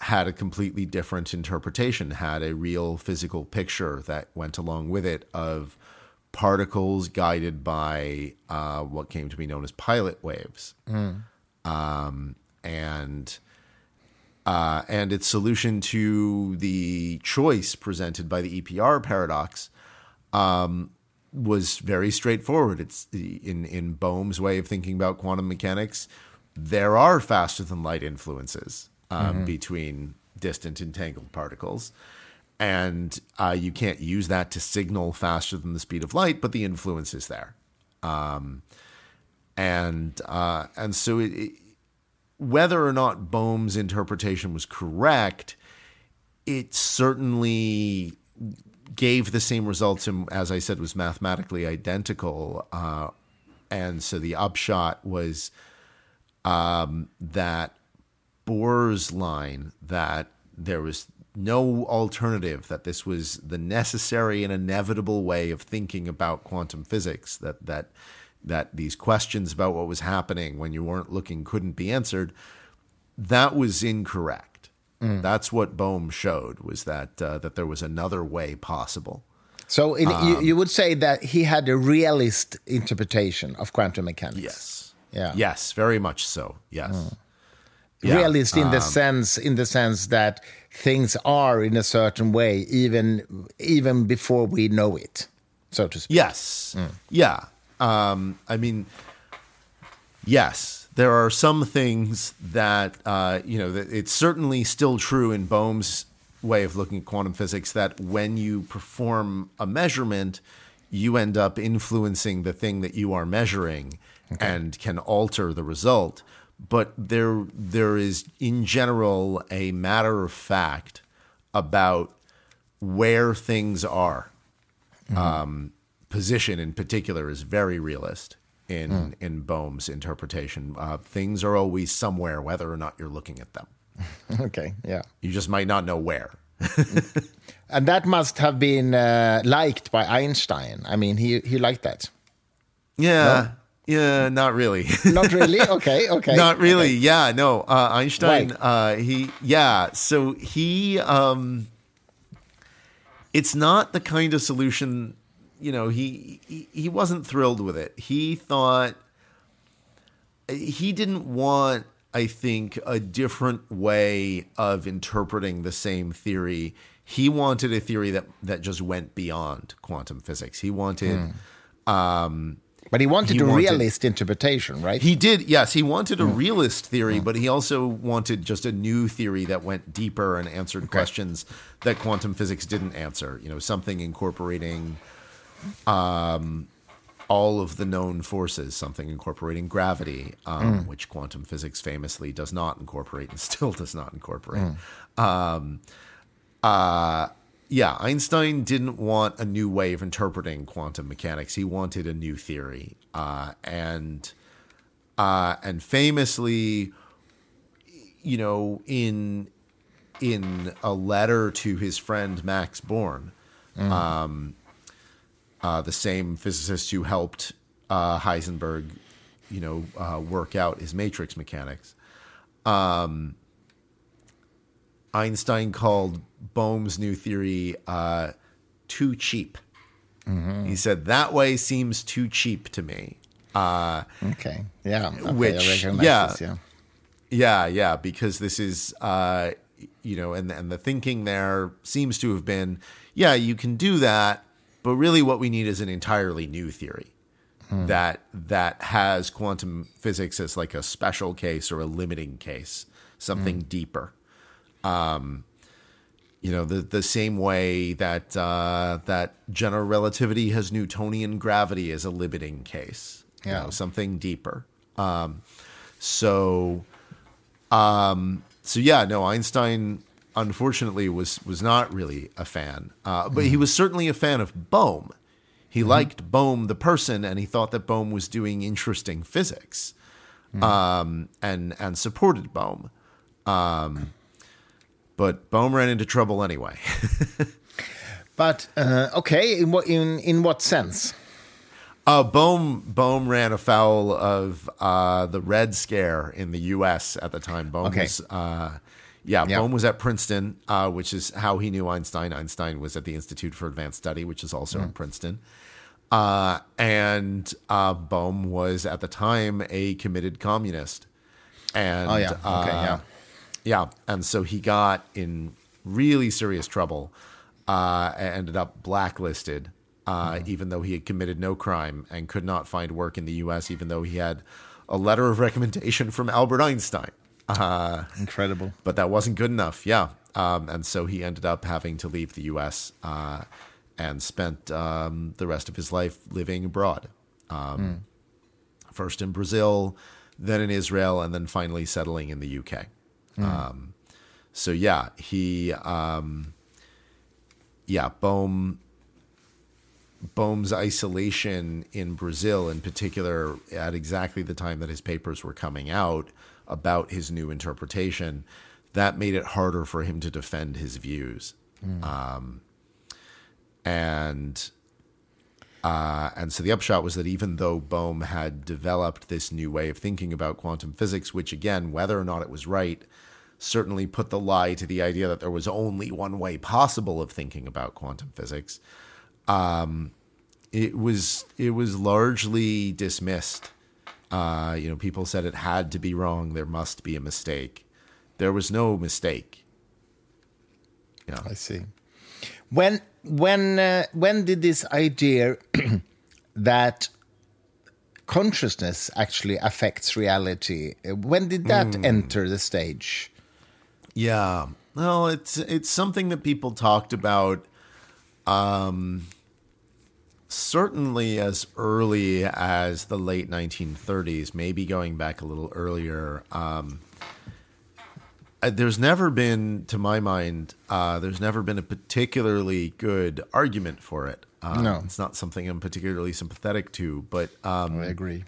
[SPEAKER 2] had a completely different interpretation, had a real physical picture that went along with it of particles guided by uh, what came to be known as pilot waves. Um, and uh, and its solution to the choice presented by the EPR paradox um, was very straightforward. It's in in Bohm's way of thinking about quantum mechanics. There are faster than light influences um, between distant entangled particles, and uh, you can't use that to signal faster than the speed of light, but the influence is there. Um, and uh, and so it, it, whether or not Bohm's interpretation was correct, it certainly gave the same results and as I said was mathematically identical. Uh, and so the upshot was um, that Bohr's line that there was no alternative, that this was the necessary and inevitable way of thinking about quantum physics, that that that these questions about what was happening when you weren't looking couldn't be answered, that was incorrect. Mm. That's what Bohm showed was that uh, that there was another way possible.
[SPEAKER 1] So in, you, um, you would say that he had a realist interpretation of quantum mechanics.
[SPEAKER 2] Yes.
[SPEAKER 1] Yeah.
[SPEAKER 2] Yes, very much so. Yes. Mm. Yeah,
[SPEAKER 1] realist in the um, sense in the sense that things are in a certain way even even before we know it so to speak
[SPEAKER 2] Yes. Mm. Yeah. Um, I mean, yes, there are some things that, uh, you know, that it's certainly still true in Bohm's way of looking at quantum physics that when you perform a measurement, you end up influencing the thing that you are measuring and can alter the result. But there, there is in general a matter of fact about where things are. Um, position in particular is very realist in in Bohm's interpretation. Uh, things are always somewhere, whether or not you're looking at them.
[SPEAKER 1] okay yeah
[SPEAKER 2] You just might not know where.
[SPEAKER 1] and that must have been uh, liked by einstein i mean he he liked that
[SPEAKER 2] Yeah, yeah, not really.
[SPEAKER 1] not really okay okay
[SPEAKER 2] not really.
[SPEAKER 1] Okay.
[SPEAKER 2] Yeah, no. Uh, Einstein.
[SPEAKER 1] Right.
[SPEAKER 2] Uh, he. Yeah. So he. Um, it's not the kind of solution. You know, he, he he wasn't thrilled with it. He thought. he didn't want, I think, a different way of interpreting the same theory. He wanted a theory that that just went beyond quantum physics. He wanted. Hmm. Um,
[SPEAKER 1] But he wanted
[SPEAKER 2] He
[SPEAKER 1] a
[SPEAKER 2] wanted-
[SPEAKER 1] realist interpretation, right?
[SPEAKER 2] he did, yes. He wanted a hmm. realist theory, hmm. but he also wanted just a new theory that went deeper and answered questions that quantum physics didn't answer. You know, something incorporating um, all of the known forces, something incorporating gravity, um, which quantum physics famously does not incorporate and still does not incorporate. Um, uh, yeah, Einstein didn't want a new way of interpreting quantum mechanics. He wanted a new theory, uh, and uh, and famously, you know, in in a letter to his friend Max Born, um, uh, the same physicist who helped uh, Heisenberg, you know, uh, work out his matrix mechanics. Einstein called Bohm's new theory uh, too cheap. He said that way seems too cheap to me.
[SPEAKER 1] okay, yeah, okay,
[SPEAKER 2] Which- yeah.
[SPEAKER 1] this, yeah.
[SPEAKER 2] Yeah, yeah, because this is, uh, you know, and and the thinking there seems to have been, yeah, you can do that, but really what we need is an entirely new theory that that has quantum physics as like a special case or a limiting case, something deeper. Um, you know, the the same way that uh, that general relativity has Newtonian gravity as a limiting case. You
[SPEAKER 1] Yeah.
[SPEAKER 2] know, something deeper. Um, so um, so yeah, no, Einstein unfortunately was was not really a fan, uh, but he was certainly a fan of Bohm. He liked Bohm the person, and he thought that Bohm was doing interesting physics, um, and and supported Bohm. Um, but Bohm ran into trouble anyway.
[SPEAKER 1] But uh, okay, in what in in what sense?
[SPEAKER 2] Uh, Bohm Bohm ran afoul of uh, the Red Scare in the U.S. at the time. Bohm
[SPEAKER 1] Okay.
[SPEAKER 2] was, uh, yeah,
[SPEAKER 1] Yeah.
[SPEAKER 2] Bohm was at Princeton, uh, which is how he knew Einstein. Einstein was at the Institute for Advanced Study, which is also
[SPEAKER 1] Mm.
[SPEAKER 2] in Princeton. Uh, and uh, Bohm was at the time a committed communist. And
[SPEAKER 1] Oh, yeah. Okay,
[SPEAKER 2] uh,
[SPEAKER 1] yeah.
[SPEAKER 2] yeah, and so he got in really serious trouble. Uh, ended up blacklisted, uh, even though he had committed no crime and could not find work in the U.S. Even though he had a letter of recommendation from Albert Einstein, uh,
[SPEAKER 1] Incredible.
[SPEAKER 2] but that wasn't good enough. Yeah, um, and so he ended up having to leave the U.S. Uh, and spent um, the rest of his life living abroad. Um, First in Brazil, then in Israel, and then finally settling in the UK. Um, so yeah, he um, yeah, Bohm Bohm's isolation in Brazil, in particular, at exactly the time that his papers were coming out about his new interpretation, that made it harder for him to defend his views. Um, and uh, and so the upshot was that even though Bohm had developed this new way of thinking about quantum physics, which again, whether or not it was right, certainly put the lie to the idea that there was only one way possible of thinking about quantum physics. Um, it was it was largely dismissed. Uh, you know, people said it had to be wrong. There must be a mistake. There was no mistake. Yeah.
[SPEAKER 1] I see. When when uh, when did this idea that consciousness actually affects reality? uh, When did that enter the stage?
[SPEAKER 2] Yeah. Well, it's it's something that people talked about um certainly as early as the late 1930s, maybe going back a little earlier. Um uh, there's never been to my mind uh there's never been a particularly good argument for it. Um,
[SPEAKER 1] No.
[SPEAKER 2] It's not something I'm particularly sympathetic to, but um
[SPEAKER 1] I agree.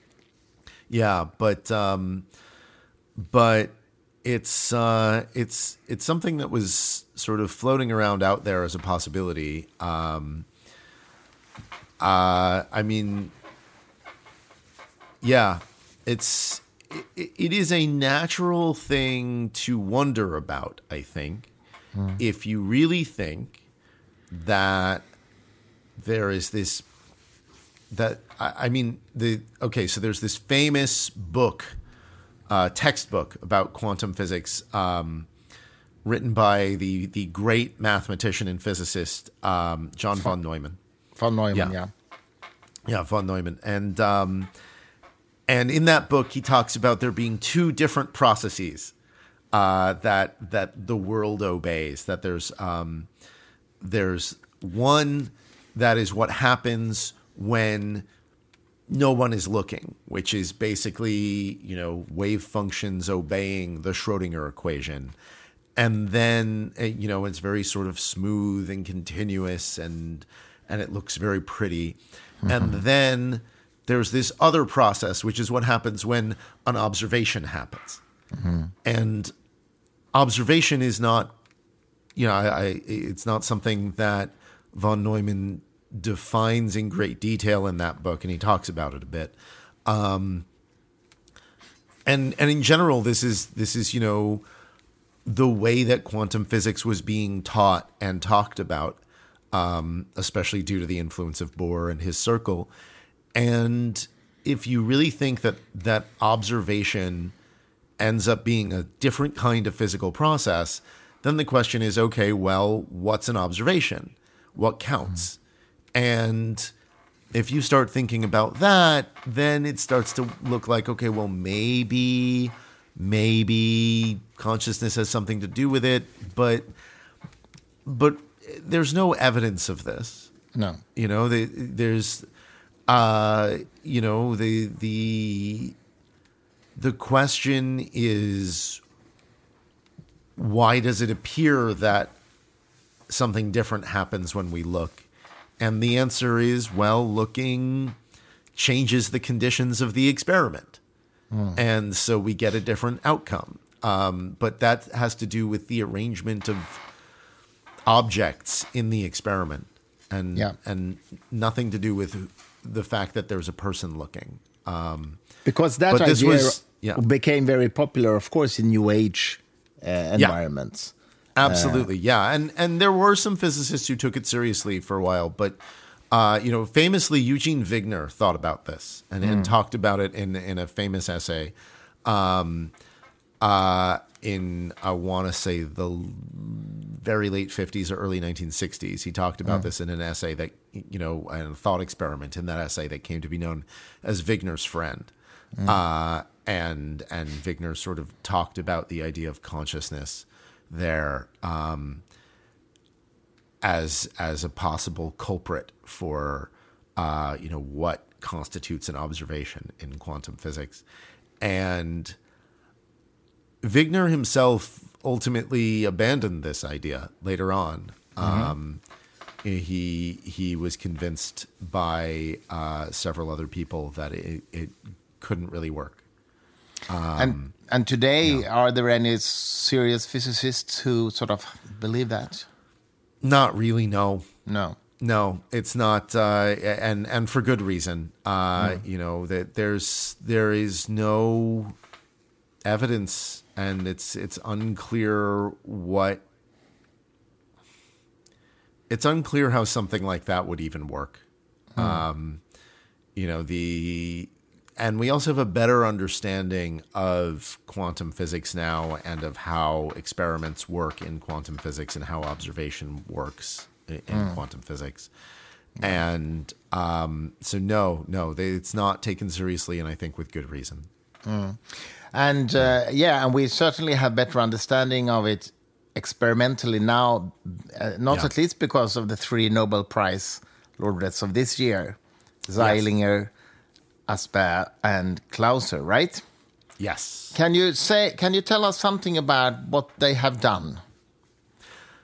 [SPEAKER 2] yeah, but um, but it's uh, it's it's something that was sort of floating around out there as a possibility. Um, uh, I mean, yeah, it's it, it is a natural thing to wonder about. I think if you really think that there is this that I, I mean the okay so there's this famous book uh, textbook about quantum physics, um, written by the the great mathematician and physicist um, John von Neumann.
[SPEAKER 1] Von Neumann,
[SPEAKER 2] Yeah.
[SPEAKER 1] yeah.
[SPEAKER 2] Yeah, von Neumann, and um, and in that book he talks about there being two different processes uh, that that the world obeys. That there's um, there's one that is what happens when no one is looking, which is basically you know wave functions obeying the Schrodinger equation, and then uh, you know it's very sort of smooth and continuous, and and it looks very pretty, and then there's this other process, which is what happens when an observation happens, and observation is not you know, I, I it's not something that von Neumann defines in great detail in that book, and he talks about it a bit. Um, and and in general, this is this is you know the way that quantum physics was being taught and talked about, um, especially due to the influence of Bohr and his circle. And if you really think that that observation ends up being a different kind of physical process, then the question is okay, well, what's an observation? What counts? And if you start thinking about that, then it starts to look like okay, well, maybe, maybe consciousness has something to do with it, but, but there's no evidence of this.
[SPEAKER 1] No.
[SPEAKER 2] You know, the, there's, uh, you know, the the the question is why does it appear that something different happens when we look? And the answer is well, looking changes the conditions of the experiment. And so we get a different outcome. Um, but that has to do with the arrangement of objects in the experiment and
[SPEAKER 1] Yeah.
[SPEAKER 2] and nothing to do with the fact that there's a person looking. Um,
[SPEAKER 1] Because that idea
[SPEAKER 2] was- yeah.
[SPEAKER 1] became very popular, of course, in New Age uh, environments.
[SPEAKER 2] Absolutely, yeah, and and there were some physicists who took it seriously for a while, but uh, you know, famously Eugene Wigner thought about this and, and talked about it in in a famous essay. Um, uh, in I want to say the very late fifties or early nineteen sixties, he talked about this in an essay that you know, and a thought experiment in that essay that came to be known as Wigner's friend. Uh, and and Wigner sort of talked about the idea of consciousness there um, as as a possible culprit for uh, you know what constitutes an observation in quantum physics, and Wigner himself ultimately abandoned this idea later on. Um, he he was convinced by uh, several other people that it, it couldn't really work. Um,
[SPEAKER 1] and and today, are there any serious physicists who sort of believe that?
[SPEAKER 2] Not really, no.
[SPEAKER 1] No.
[SPEAKER 2] No, it's not, uh, and and for good reason. Uh, You know that there's there is no evidence, and it's it's unclear what it's unclear how something like that would even work. Um, you know the and we also have a better understanding of quantum physics now and of how experiments work in quantum physics and how observation works in, in quantum physics. And um, so no no they, it's not taken seriously and i think with good reason
[SPEAKER 1] And uh, yeah, and we certainly have better understanding of it experimentally now, uh, not
[SPEAKER 2] Yeah.
[SPEAKER 1] at least because of the three Nobel Prize laureates of this year, Zeilinger, Aspect, and Clauser, right?
[SPEAKER 2] yes
[SPEAKER 1] Can you say? Can you tell us something about what they have done?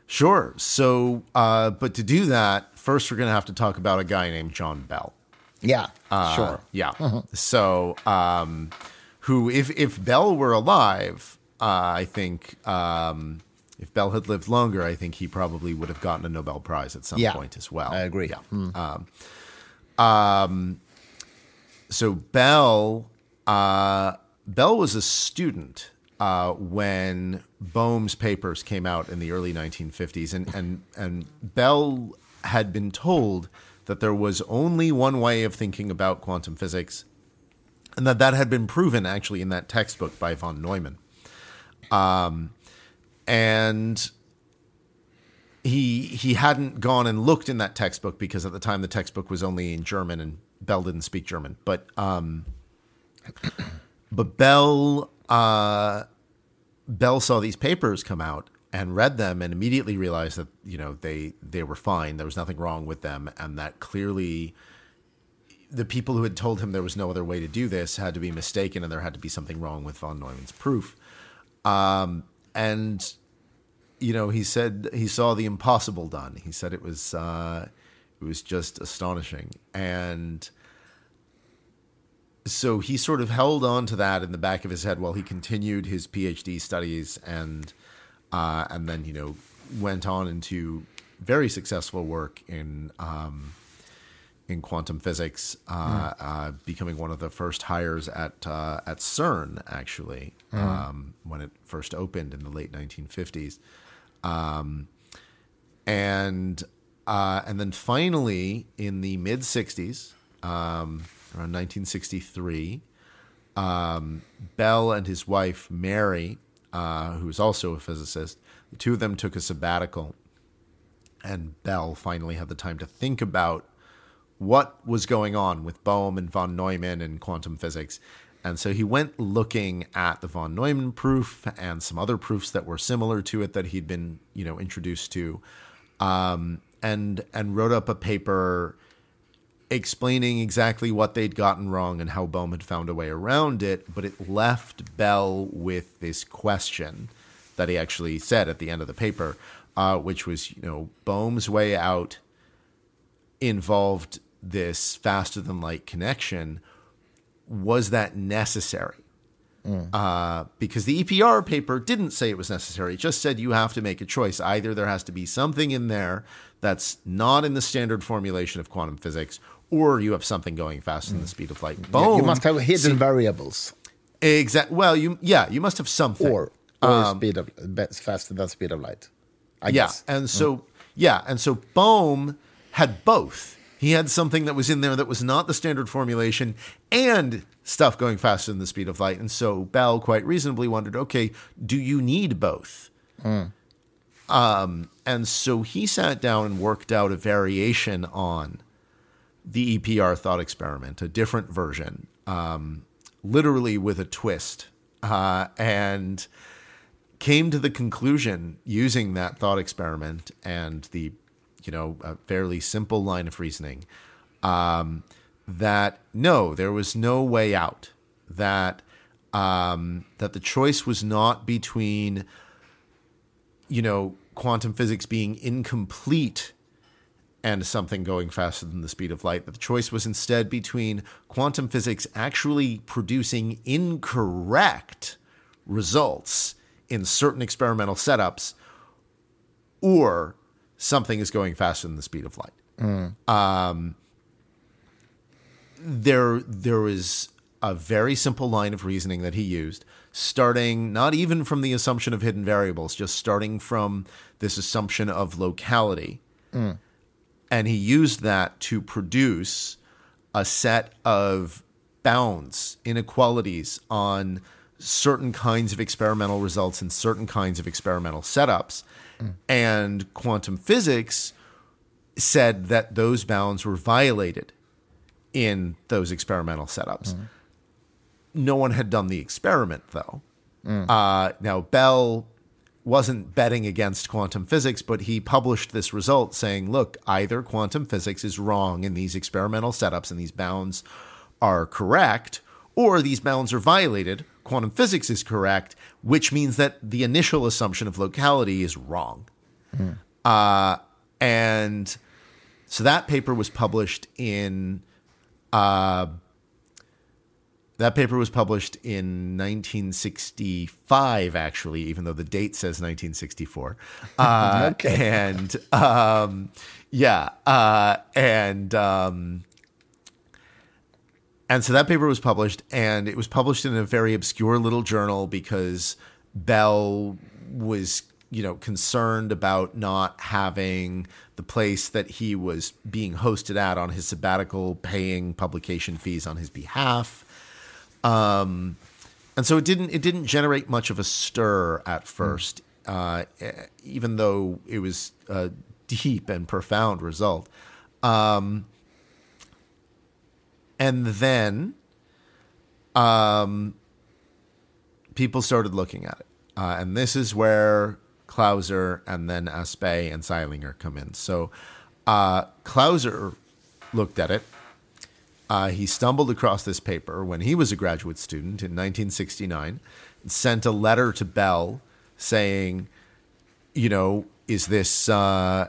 [SPEAKER 2] sure so uh, but to do that first we're going to have to talk about a guy named john bell
[SPEAKER 1] Yeah,
[SPEAKER 2] Uh,
[SPEAKER 1] sure.
[SPEAKER 2] Yeah. So, um, who, if if Bell were alive, uh, I think um, if Bell had lived longer, I think he probably would have gotten a Nobel Prize at some
[SPEAKER 1] Yeah.
[SPEAKER 2] point as well.
[SPEAKER 1] I agree.
[SPEAKER 2] Yeah. Um, um, so Bell, uh, Bell was a student uh, when Bohm's papers came out in the early 1950s, and and and Bell had been told that there was only one way of thinking about quantum physics, and that that had been proven actually in that textbook by von Neumann. Um, and he he hadn't gone and looked in that textbook because at the time the textbook was only in German and Bell didn't speak German. But um, but Bell uh, Bell saw these papers come out and read them and immediately realized that you know they they were fine. There was nothing wrong with them, and that clearly the people who had told him there was no other way to do this had to be mistaken, and there had to be something wrong with von Neumann's proof. Um, and you know, he said he saw the impossible done. He said it was uh, it was just astonishing, and so he sort of held on to that in the back of his head while he continued his PhD studies, and uh, and then you know went on into very successful work in. Um, in quantum physics, uh, mm. uh, becoming one of the first hires at uh, at CERN, actually, mm. um, when it first opened in the late 1950s, um, and uh, and then finally in the mid 60s, um, around 1963, um, Bell and his wife Mary, uh, who was also a physicist, the two of them took a sabbatical, and Bell finally had the time to think about what was going on with Bohm and von Neumann and quantum physics. And so he went looking at the von Neumann proof and some other proofs that were similar to it that he'd been, you know, introduced to, um, and and wrote up a paper explaining exactly what they'd gotten wrong and how Bohm had found a way around it. But it left Bell with this question that he actually said at the end of the paper, uh, which was, you know, Bohm's way out involved this faster than light connection, was that necessary? Mm. Uh, because the EPR paper didn't say it was necessary. It just said you have to make a choice. Either there has to be something in there that's not in the standard formulation of quantum physics, or you have something going faster mm. than the speed of light.
[SPEAKER 1] Boom. Yeah, you must have hidden see, variables.
[SPEAKER 2] Exactly. Well, you yeah, you must have something.
[SPEAKER 1] Or, or um, speed of faster than the speed of light. I
[SPEAKER 2] yeah,
[SPEAKER 1] guess.
[SPEAKER 2] and so mm. yeah, and so Bohm had both he had something that was in there that was not the standard formulation and stuff going faster than the speed of light. And so Bell quite reasonably wondered, okay, do you need both? Mm. Um, and so he sat down and worked out a variation on the EPR thought experiment, a different version, um, literally with a twist, uh, and came to the conclusion using that thought experiment and the you know, a fairly simple line of reasoning um, that no, there was no way out. That um, that the choice was not between, you know, quantum physics being incomplete and something going faster than the speed of light. That the choice was instead between quantum physics actually producing incorrect results in certain experimental setups or something is going faster than the speed of light. Mm. Um, there, there is a very simple line of reasoning that he used, starting not even from the assumption of hidden variables, just starting from this assumption of locality. Mm. And he used that to produce a set of bounds, inequalities on certain kinds of experimental results and certain kinds of experimental setups and quantum physics said that those bounds were violated in those experimental setups. Mm. No one had done the experiment, though. Mm. Uh, now, Bell wasn't betting against quantum physics, but he published this result saying, look, either quantum physics is wrong in these experimental setups and these bounds are correct, or these bounds are violated, quantum physics is correct, which means that the initial assumption of locality is wrong. Mm. Uh, and so that paper was published in. Uh, that paper was published in 1965, actually, even though the date says 1964. Uh, okay. And um, yeah, uh, and um, and so that paper was published, and it was published in a very obscure little journal because Bell was, you know, concerned about not having the place that he was being hosted at on his sabbatical paying publication fees on his behalf. Um, and so it didn't it didn't generate much of a stir at first, uh, even though it was a deep and profound result. Um, and then um, people started looking at it. Uh, and this is where Clauser and then Aspect and Zeilinger come in. So uh, Clauser looked at it. Uh, he stumbled across this paper when he was a graduate student in 1969 and sent a letter to Bell saying, you know, is this, uh,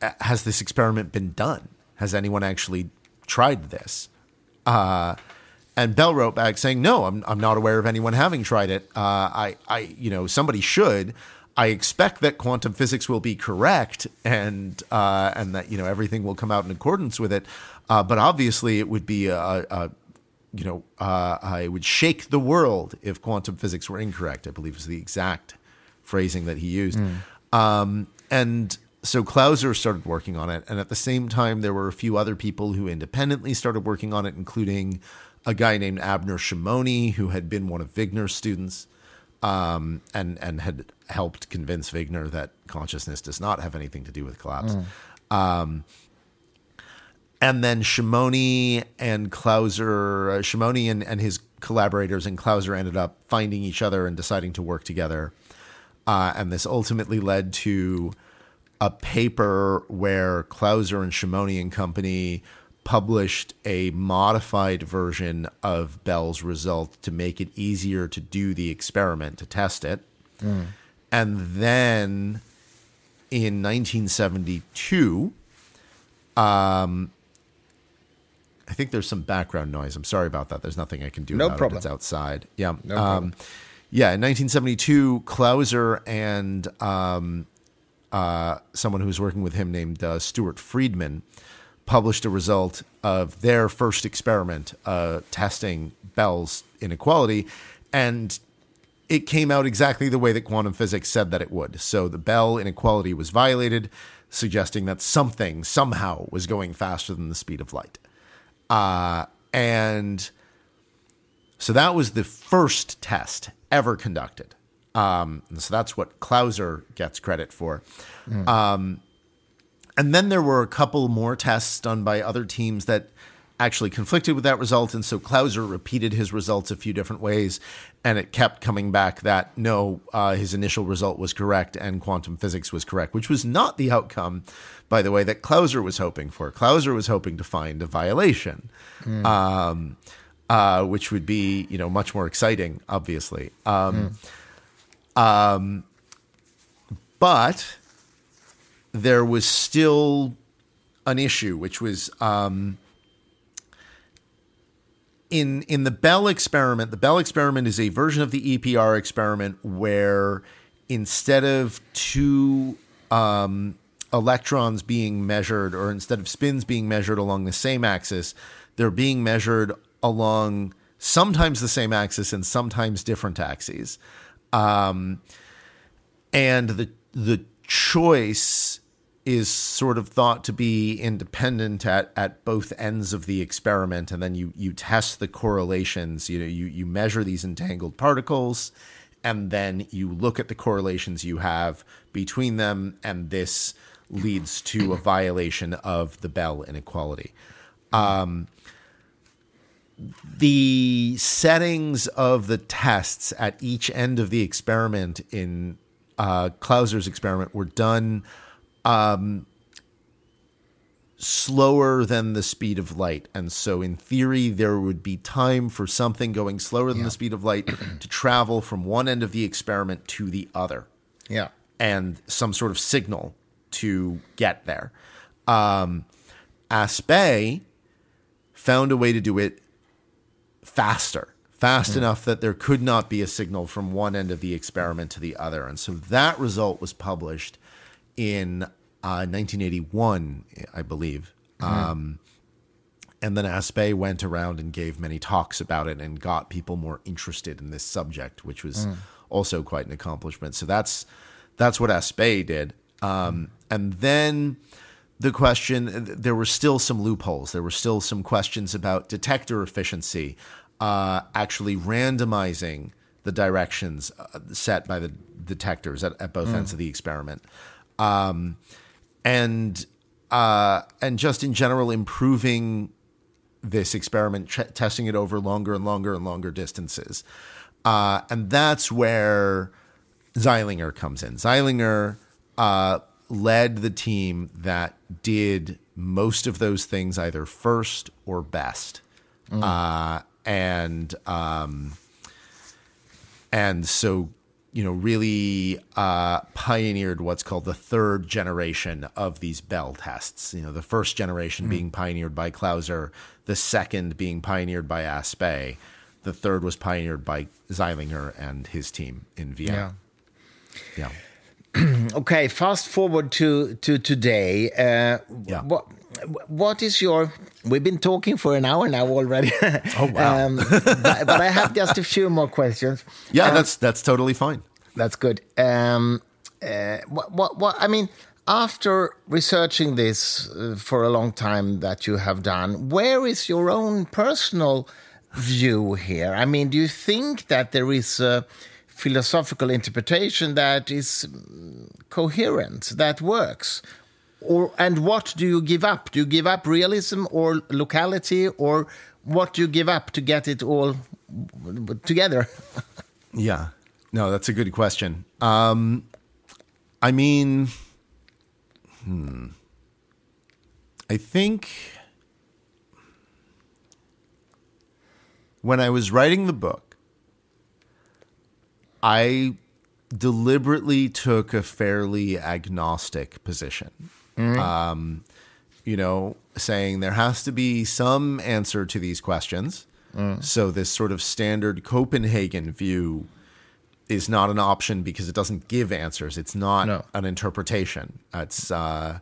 [SPEAKER 2] has this experiment been done? Has anyone actually tried this? Uh, and Bell wrote back saying, "No, I'm I'm not aware of anyone having tried it. Uh, I I you know somebody should. I expect that quantum physics will be correct and uh, and that you know everything will come out in accordance with it. Uh, but obviously, it would be a, a you know uh, I would shake the world if quantum physics were incorrect. I believe is the exact phrasing that he used. Um, and so Clauser started working on it, and at the same time, there were a few other people who independently started working on it, including a guy named Abner Shimony, who had been one of Wigner's students, um, and and had helped convince Wigner that consciousness does not have anything to do with collapse. Um, and then Shimony and Clauser, uh, Shimony and, and his collaborators and Clauser ended up finding each other and deciding to work together. Uh, and this ultimately led to a paper where Clauser and Shimony and company published a modified version of Bell's result to make it easier to do the experiment to test it. And then in 1972, um, I think there's some background noise. I'm sorry about that. There's nothing I can do
[SPEAKER 1] No
[SPEAKER 2] about
[SPEAKER 1] problem.
[SPEAKER 2] it. It's outside. Yeah.
[SPEAKER 1] No
[SPEAKER 2] um, yeah. In 1972, Clauser and um, uh, someone who was working with him named uh, Stuart Freedman published a result of their first experiment uh, testing Bell's inequality, and it came out exactly the way that quantum physics said that it would. So the Bell inequality was violated, suggesting that something somehow was going faster than the speed of light. Uh, and so that was the first test ever conducted. Um, so that's what Clauser gets credit for. Um, and then there were a couple more tests done by other teams that actually conflicted with that result. And so Clauser repeated his results a few different ways, and it kept coming back that no, uh, his initial result was correct and quantum physics was correct, which was not the outcome, by the way, that Clauser was hoping for. Clauser was hoping to find a violation. Um, uh, which would be, you know, much more exciting, obviously. Um, um, but there was still an issue, which was um, in in the Bell experiment. The Bell experiment is a version of the EPR experiment where instead of two um, electrons being measured, or instead of spins being measured along the same axis, they're being measured along sometimes the same axis and sometimes different axes. Um, and the the choice is sort of thought to be independent at, at both ends of the experiment. And then you you test the correlations. You know you you measure these entangled particles and then you look at the correlations you have between them and this leads to a violation of the Bell inequality. Um, the settings of the tests at each end of the experiment in uh, Clauser's experiment were done um, slower than the speed of light. And so, in theory, there would be time for something going slower than the speed of light to travel from one end of the experiment to the other
[SPEAKER 1] Yeah.
[SPEAKER 2] and some sort of signal to get there. Um, Aspect found a way to do it faster, fast enough that there could not be a signal from one end of the experiment to the other. And so that result was published in uh, 1981, I believe. Um, and then Aspect went around and gave many talks about it and got people more interested in this subject, which was also quite an accomplishment. So that's that's what Aspect did. Um, and then the question there were still some loopholes. There were still some questions about detector efficiency. Uh, actually randomizing the directions uh, set by the detectors at, at both ends of the experiment, um, and uh, and just in general improving this experiment, tr- testing it over longer and longer and longer distances, uh, and that's where Zeilinger comes in. Zeilinger uh, led the team that did most of those things either first or best, uh, and um, and so you know really uh, pioneered what's called the third generation of these Bell tests. You know, the first generation being pioneered by Clauser, the second being pioneered by Aspect, the third was pioneered by Zeilinger and his team in Vienna. Yeah.
[SPEAKER 1] Okay, fast forward to to today. Uh,
[SPEAKER 2] Yeah.
[SPEAKER 1] What what is your? We've been talking for an hour now already.
[SPEAKER 2] Oh, wow.
[SPEAKER 1] um, but, but I have just a few more questions.
[SPEAKER 2] Yeah, that's that's totally fine.
[SPEAKER 1] That's good. Um, uh, what, what, what, I mean, after researching this uh, for a long time that you have done, where is your own personal view here? I mean, do you think that there is a philosophical interpretation that is mm, coherent, that works? Or, and what do you give up? Do you give up realism or locality, or what do you give up to get it all together?
[SPEAKER 2] Yeah. No, that's a good question. Um, I mean, hmm. I think when I was writing the book, I deliberately took a fairly agnostic position. Um, you know, saying there has to be some answer to these questions. So, this sort of standard Copenhagen view is not an option because it doesn't give answers. It's not
[SPEAKER 1] No.
[SPEAKER 2] an interpretation. It's uh,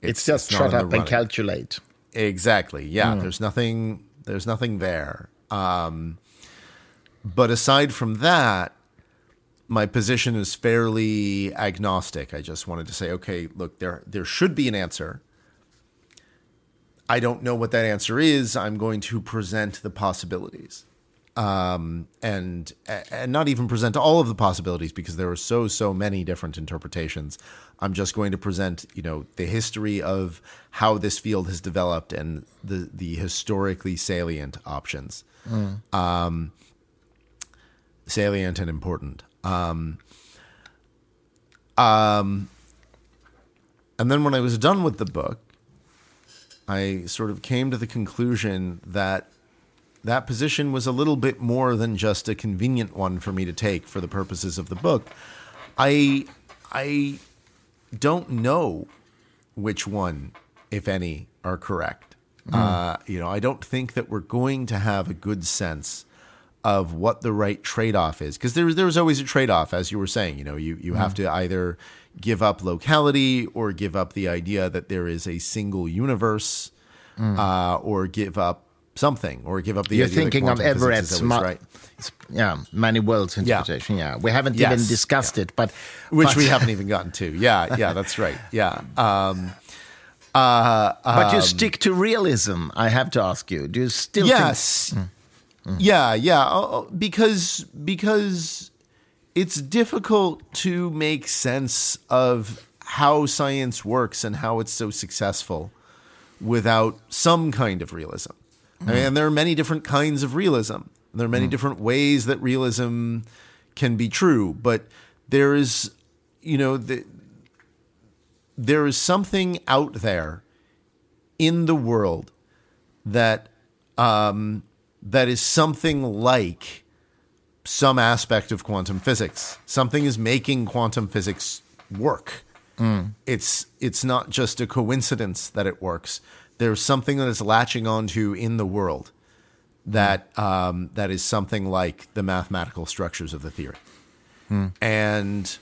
[SPEAKER 1] It's, just
[SPEAKER 2] not
[SPEAKER 1] shut up and
[SPEAKER 2] running.
[SPEAKER 1] calculate.
[SPEAKER 2] Exactly. Yeah. There's nothing. There's nothing there. Um, but aside from that, my position is fairly agnostic. I just wanted to say, okay, look, there there should be an answer. I don't know what that answer is. I'm going to present the possibilities, um, and and not even present all of the possibilities because there are so so many different interpretations. I'm just going to present, you know, the history of how this field has developed and the the historically salient options, um, salient and important. Um, um, and then when I was done with the book, I sort of came to the conclusion that that position was a little bit more than just a convenient one for me to take for the purposes of the book. I I don't know which one, if any, are correct. Uh, you know, I don't think that we're going to have a good sense of what the right trade-off is. Because there, there's always a trade-off as you were saying you know you, you have to either give up locality or give up the idea that there is a single universe uh, or give up something or give up the
[SPEAKER 1] You're
[SPEAKER 2] idea that
[SPEAKER 1] thinking of Everett's
[SPEAKER 2] always right.
[SPEAKER 1] yeah, many worlds interpretation. Yeah, we haven't even
[SPEAKER 2] Yes,
[SPEAKER 1] discussed it, but
[SPEAKER 2] which
[SPEAKER 1] but,
[SPEAKER 2] we haven't even gotten to. Yeah yeah that's right. Yeah um, uh,
[SPEAKER 1] But you stick to realism. I have to ask you. Do you still?
[SPEAKER 2] yes yeah yeah uh, uh, because because it's difficult to make sense of how science works and how it's so successful without some kind of realism. I mean, and there are many different kinds of realism. There are many different ways that realism can be true but there is you know the, there is something out there in the world that um, that is something like some aspect of quantum physics. Something is making quantum physics work. Hmm. It's it's not just a coincidence that it works. There's something that is latching onto in the world that hmm. um, that is something like the mathematical structures of the theory, hmm. and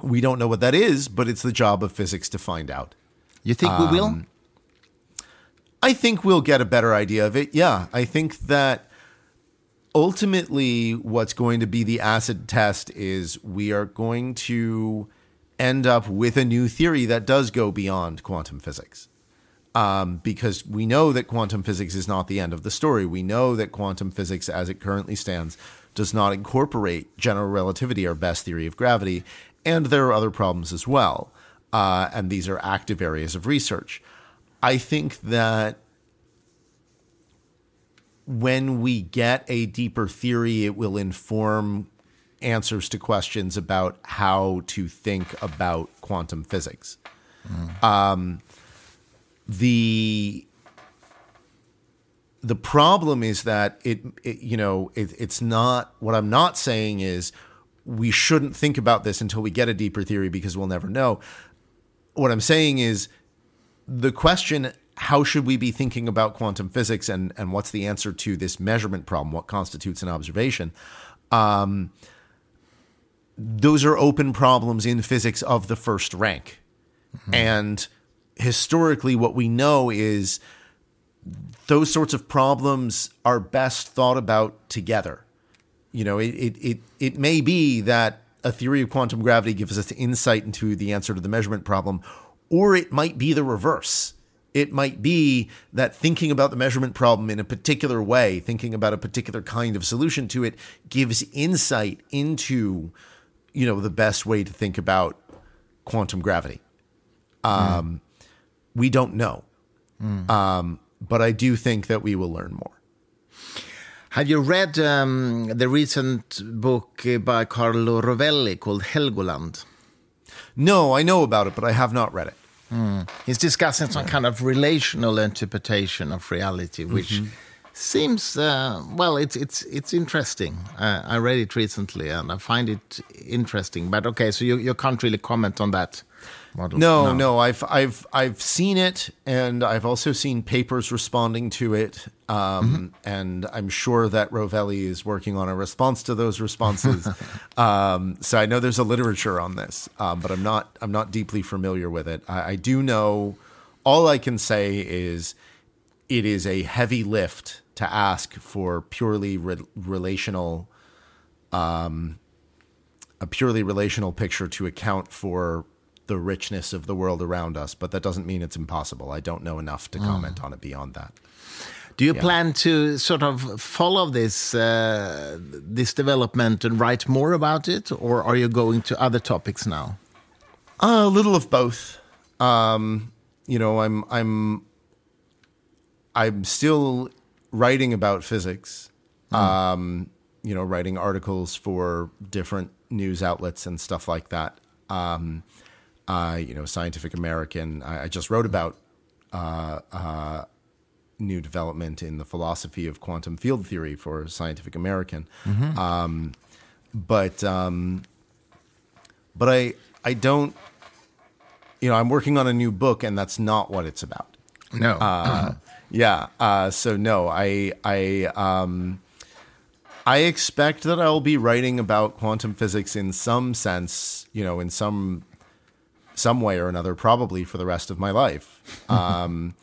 [SPEAKER 2] we don't know what that is, but it's the job of physics to find out.
[SPEAKER 1] You think we will?
[SPEAKER 2] Um, I think we'll get a better idea of it. Yeah, I think that ultimately what's going to be the acid test is we are going to end up with a new theory that does go beyond quantum physics. Um, because we know that quantum physics is not the end of the story. We know that quantum physics, as it currently stands, does not incorporate general relativity, our best theory of gravity, and there are other problems as well. Uh, and these are active areas of research. I think that when we get a deeper theory, it will inform answers to questions about how to think about quantum physics. Mm. Um, the the problem is that it, it you know it, it's not what I'm not saying is we shouldn't think about this until we get a deeper theory because we'll never know. What I'm saying is the question how should we be thinking about quantum physics and and what's the answer to this measurement problem? What constitutes an observation? Um, those are open problems in physics of the first rank. Mm-hmm. and historically what we know is those sorts of problems are best thought about together. You know it it it, it may be that a theory of quantum gravity gives us insight into the answer to the measurement problem or it might be the reverse it might be that thinking about the measurement problem in a particular way, thinking about a particular kind of solution to it, gives insight into, you know, the best way to think about quantum gravity. Um, mm. We don't know, mm. um, but I do think that we will learn more.
[SPEAKER 1] Have you read um, the recent book by Carlo Rovelli called Helgoland?
[SPEAKER 2] No, I know about it, but I have not read it.
[SPEAKER 1] Mm. He's discussing some kind of relational interpretation of reality, which mm -hmm. seems uh, well. It's it's it's interesting. Uh, I read it recently, and I find it interesting. But okay, so you you can't really comment on that?
[SPEAKER 2] No, no, no, I've I've I've seen it, and I've also seen papers responding to it. Um, mm-hmm. And I'm sure that Rovelli is working on a response to those responses. um, so I know there's a literature on this, um, but I'm not I'm not deeply familiar with it. I, I do know. All I can say is it is a heavy lift to ask for purely re- relational um, a purely relational picture to account for the richness of the world around us, but that doesn't mean it's impossible. I don't know enough to comment mm. on it beyond that.
[SPEAKER 1] Do you yeah. plan to sort of follow this uh, this development and write more about it, or are you going to other topics now?
[SPEAKER 2] Uh, a little of both. Um, you know, I'm I'm I'm still writing about physics. Mm. Um, you know, writing articles for different news outlets and stuff like that. Um, uh, you know, Scientific American. I, I just wrote about uh, uh, new development in the philosophy of quantum field theory for Scientific American. Mm-hmm. Um, but um, but I I don't. You know, I'm working on a new book, and that's not what it's about.
[SPEAKER 1] No.
[SPEAKER 2] Uh, yeah. Uh, so no, I I um, I expect that I'll be writing about quantum physics in some sense. You know, in some some way or another, probably for the rest of my life, um,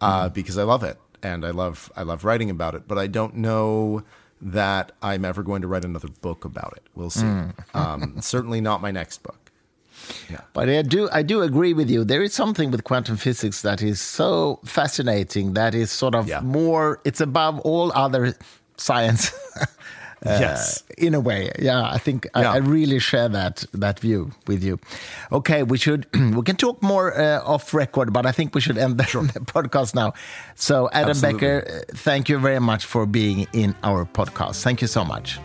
[SPEAKER 2] uh, because I love it and I love I love writing about it. But I don't know that I'm ever going to write another book about it. We'll see. Mm. Um, certainly not my next book.
[SPEAKER 1] Yeah. But I do I do agree with you. There is something with quantum physics that is so fascinating. That is sort of yeah. more. It's above all other science.
[SPEAKER 2] Uh, yes,
[SPEAKER 1] in a way, yeah. I think yeah. I, I, really share that that view with you. Okay, we should we can talk more uh, off record, but I think we should end the, sure. the podcast now. So, Adam Absolutely. Becker, thank you very much for being in our podcast. Thank you so much.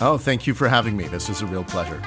[SPEAKER 2] Oh, thank you for having me. This is a real pleasure.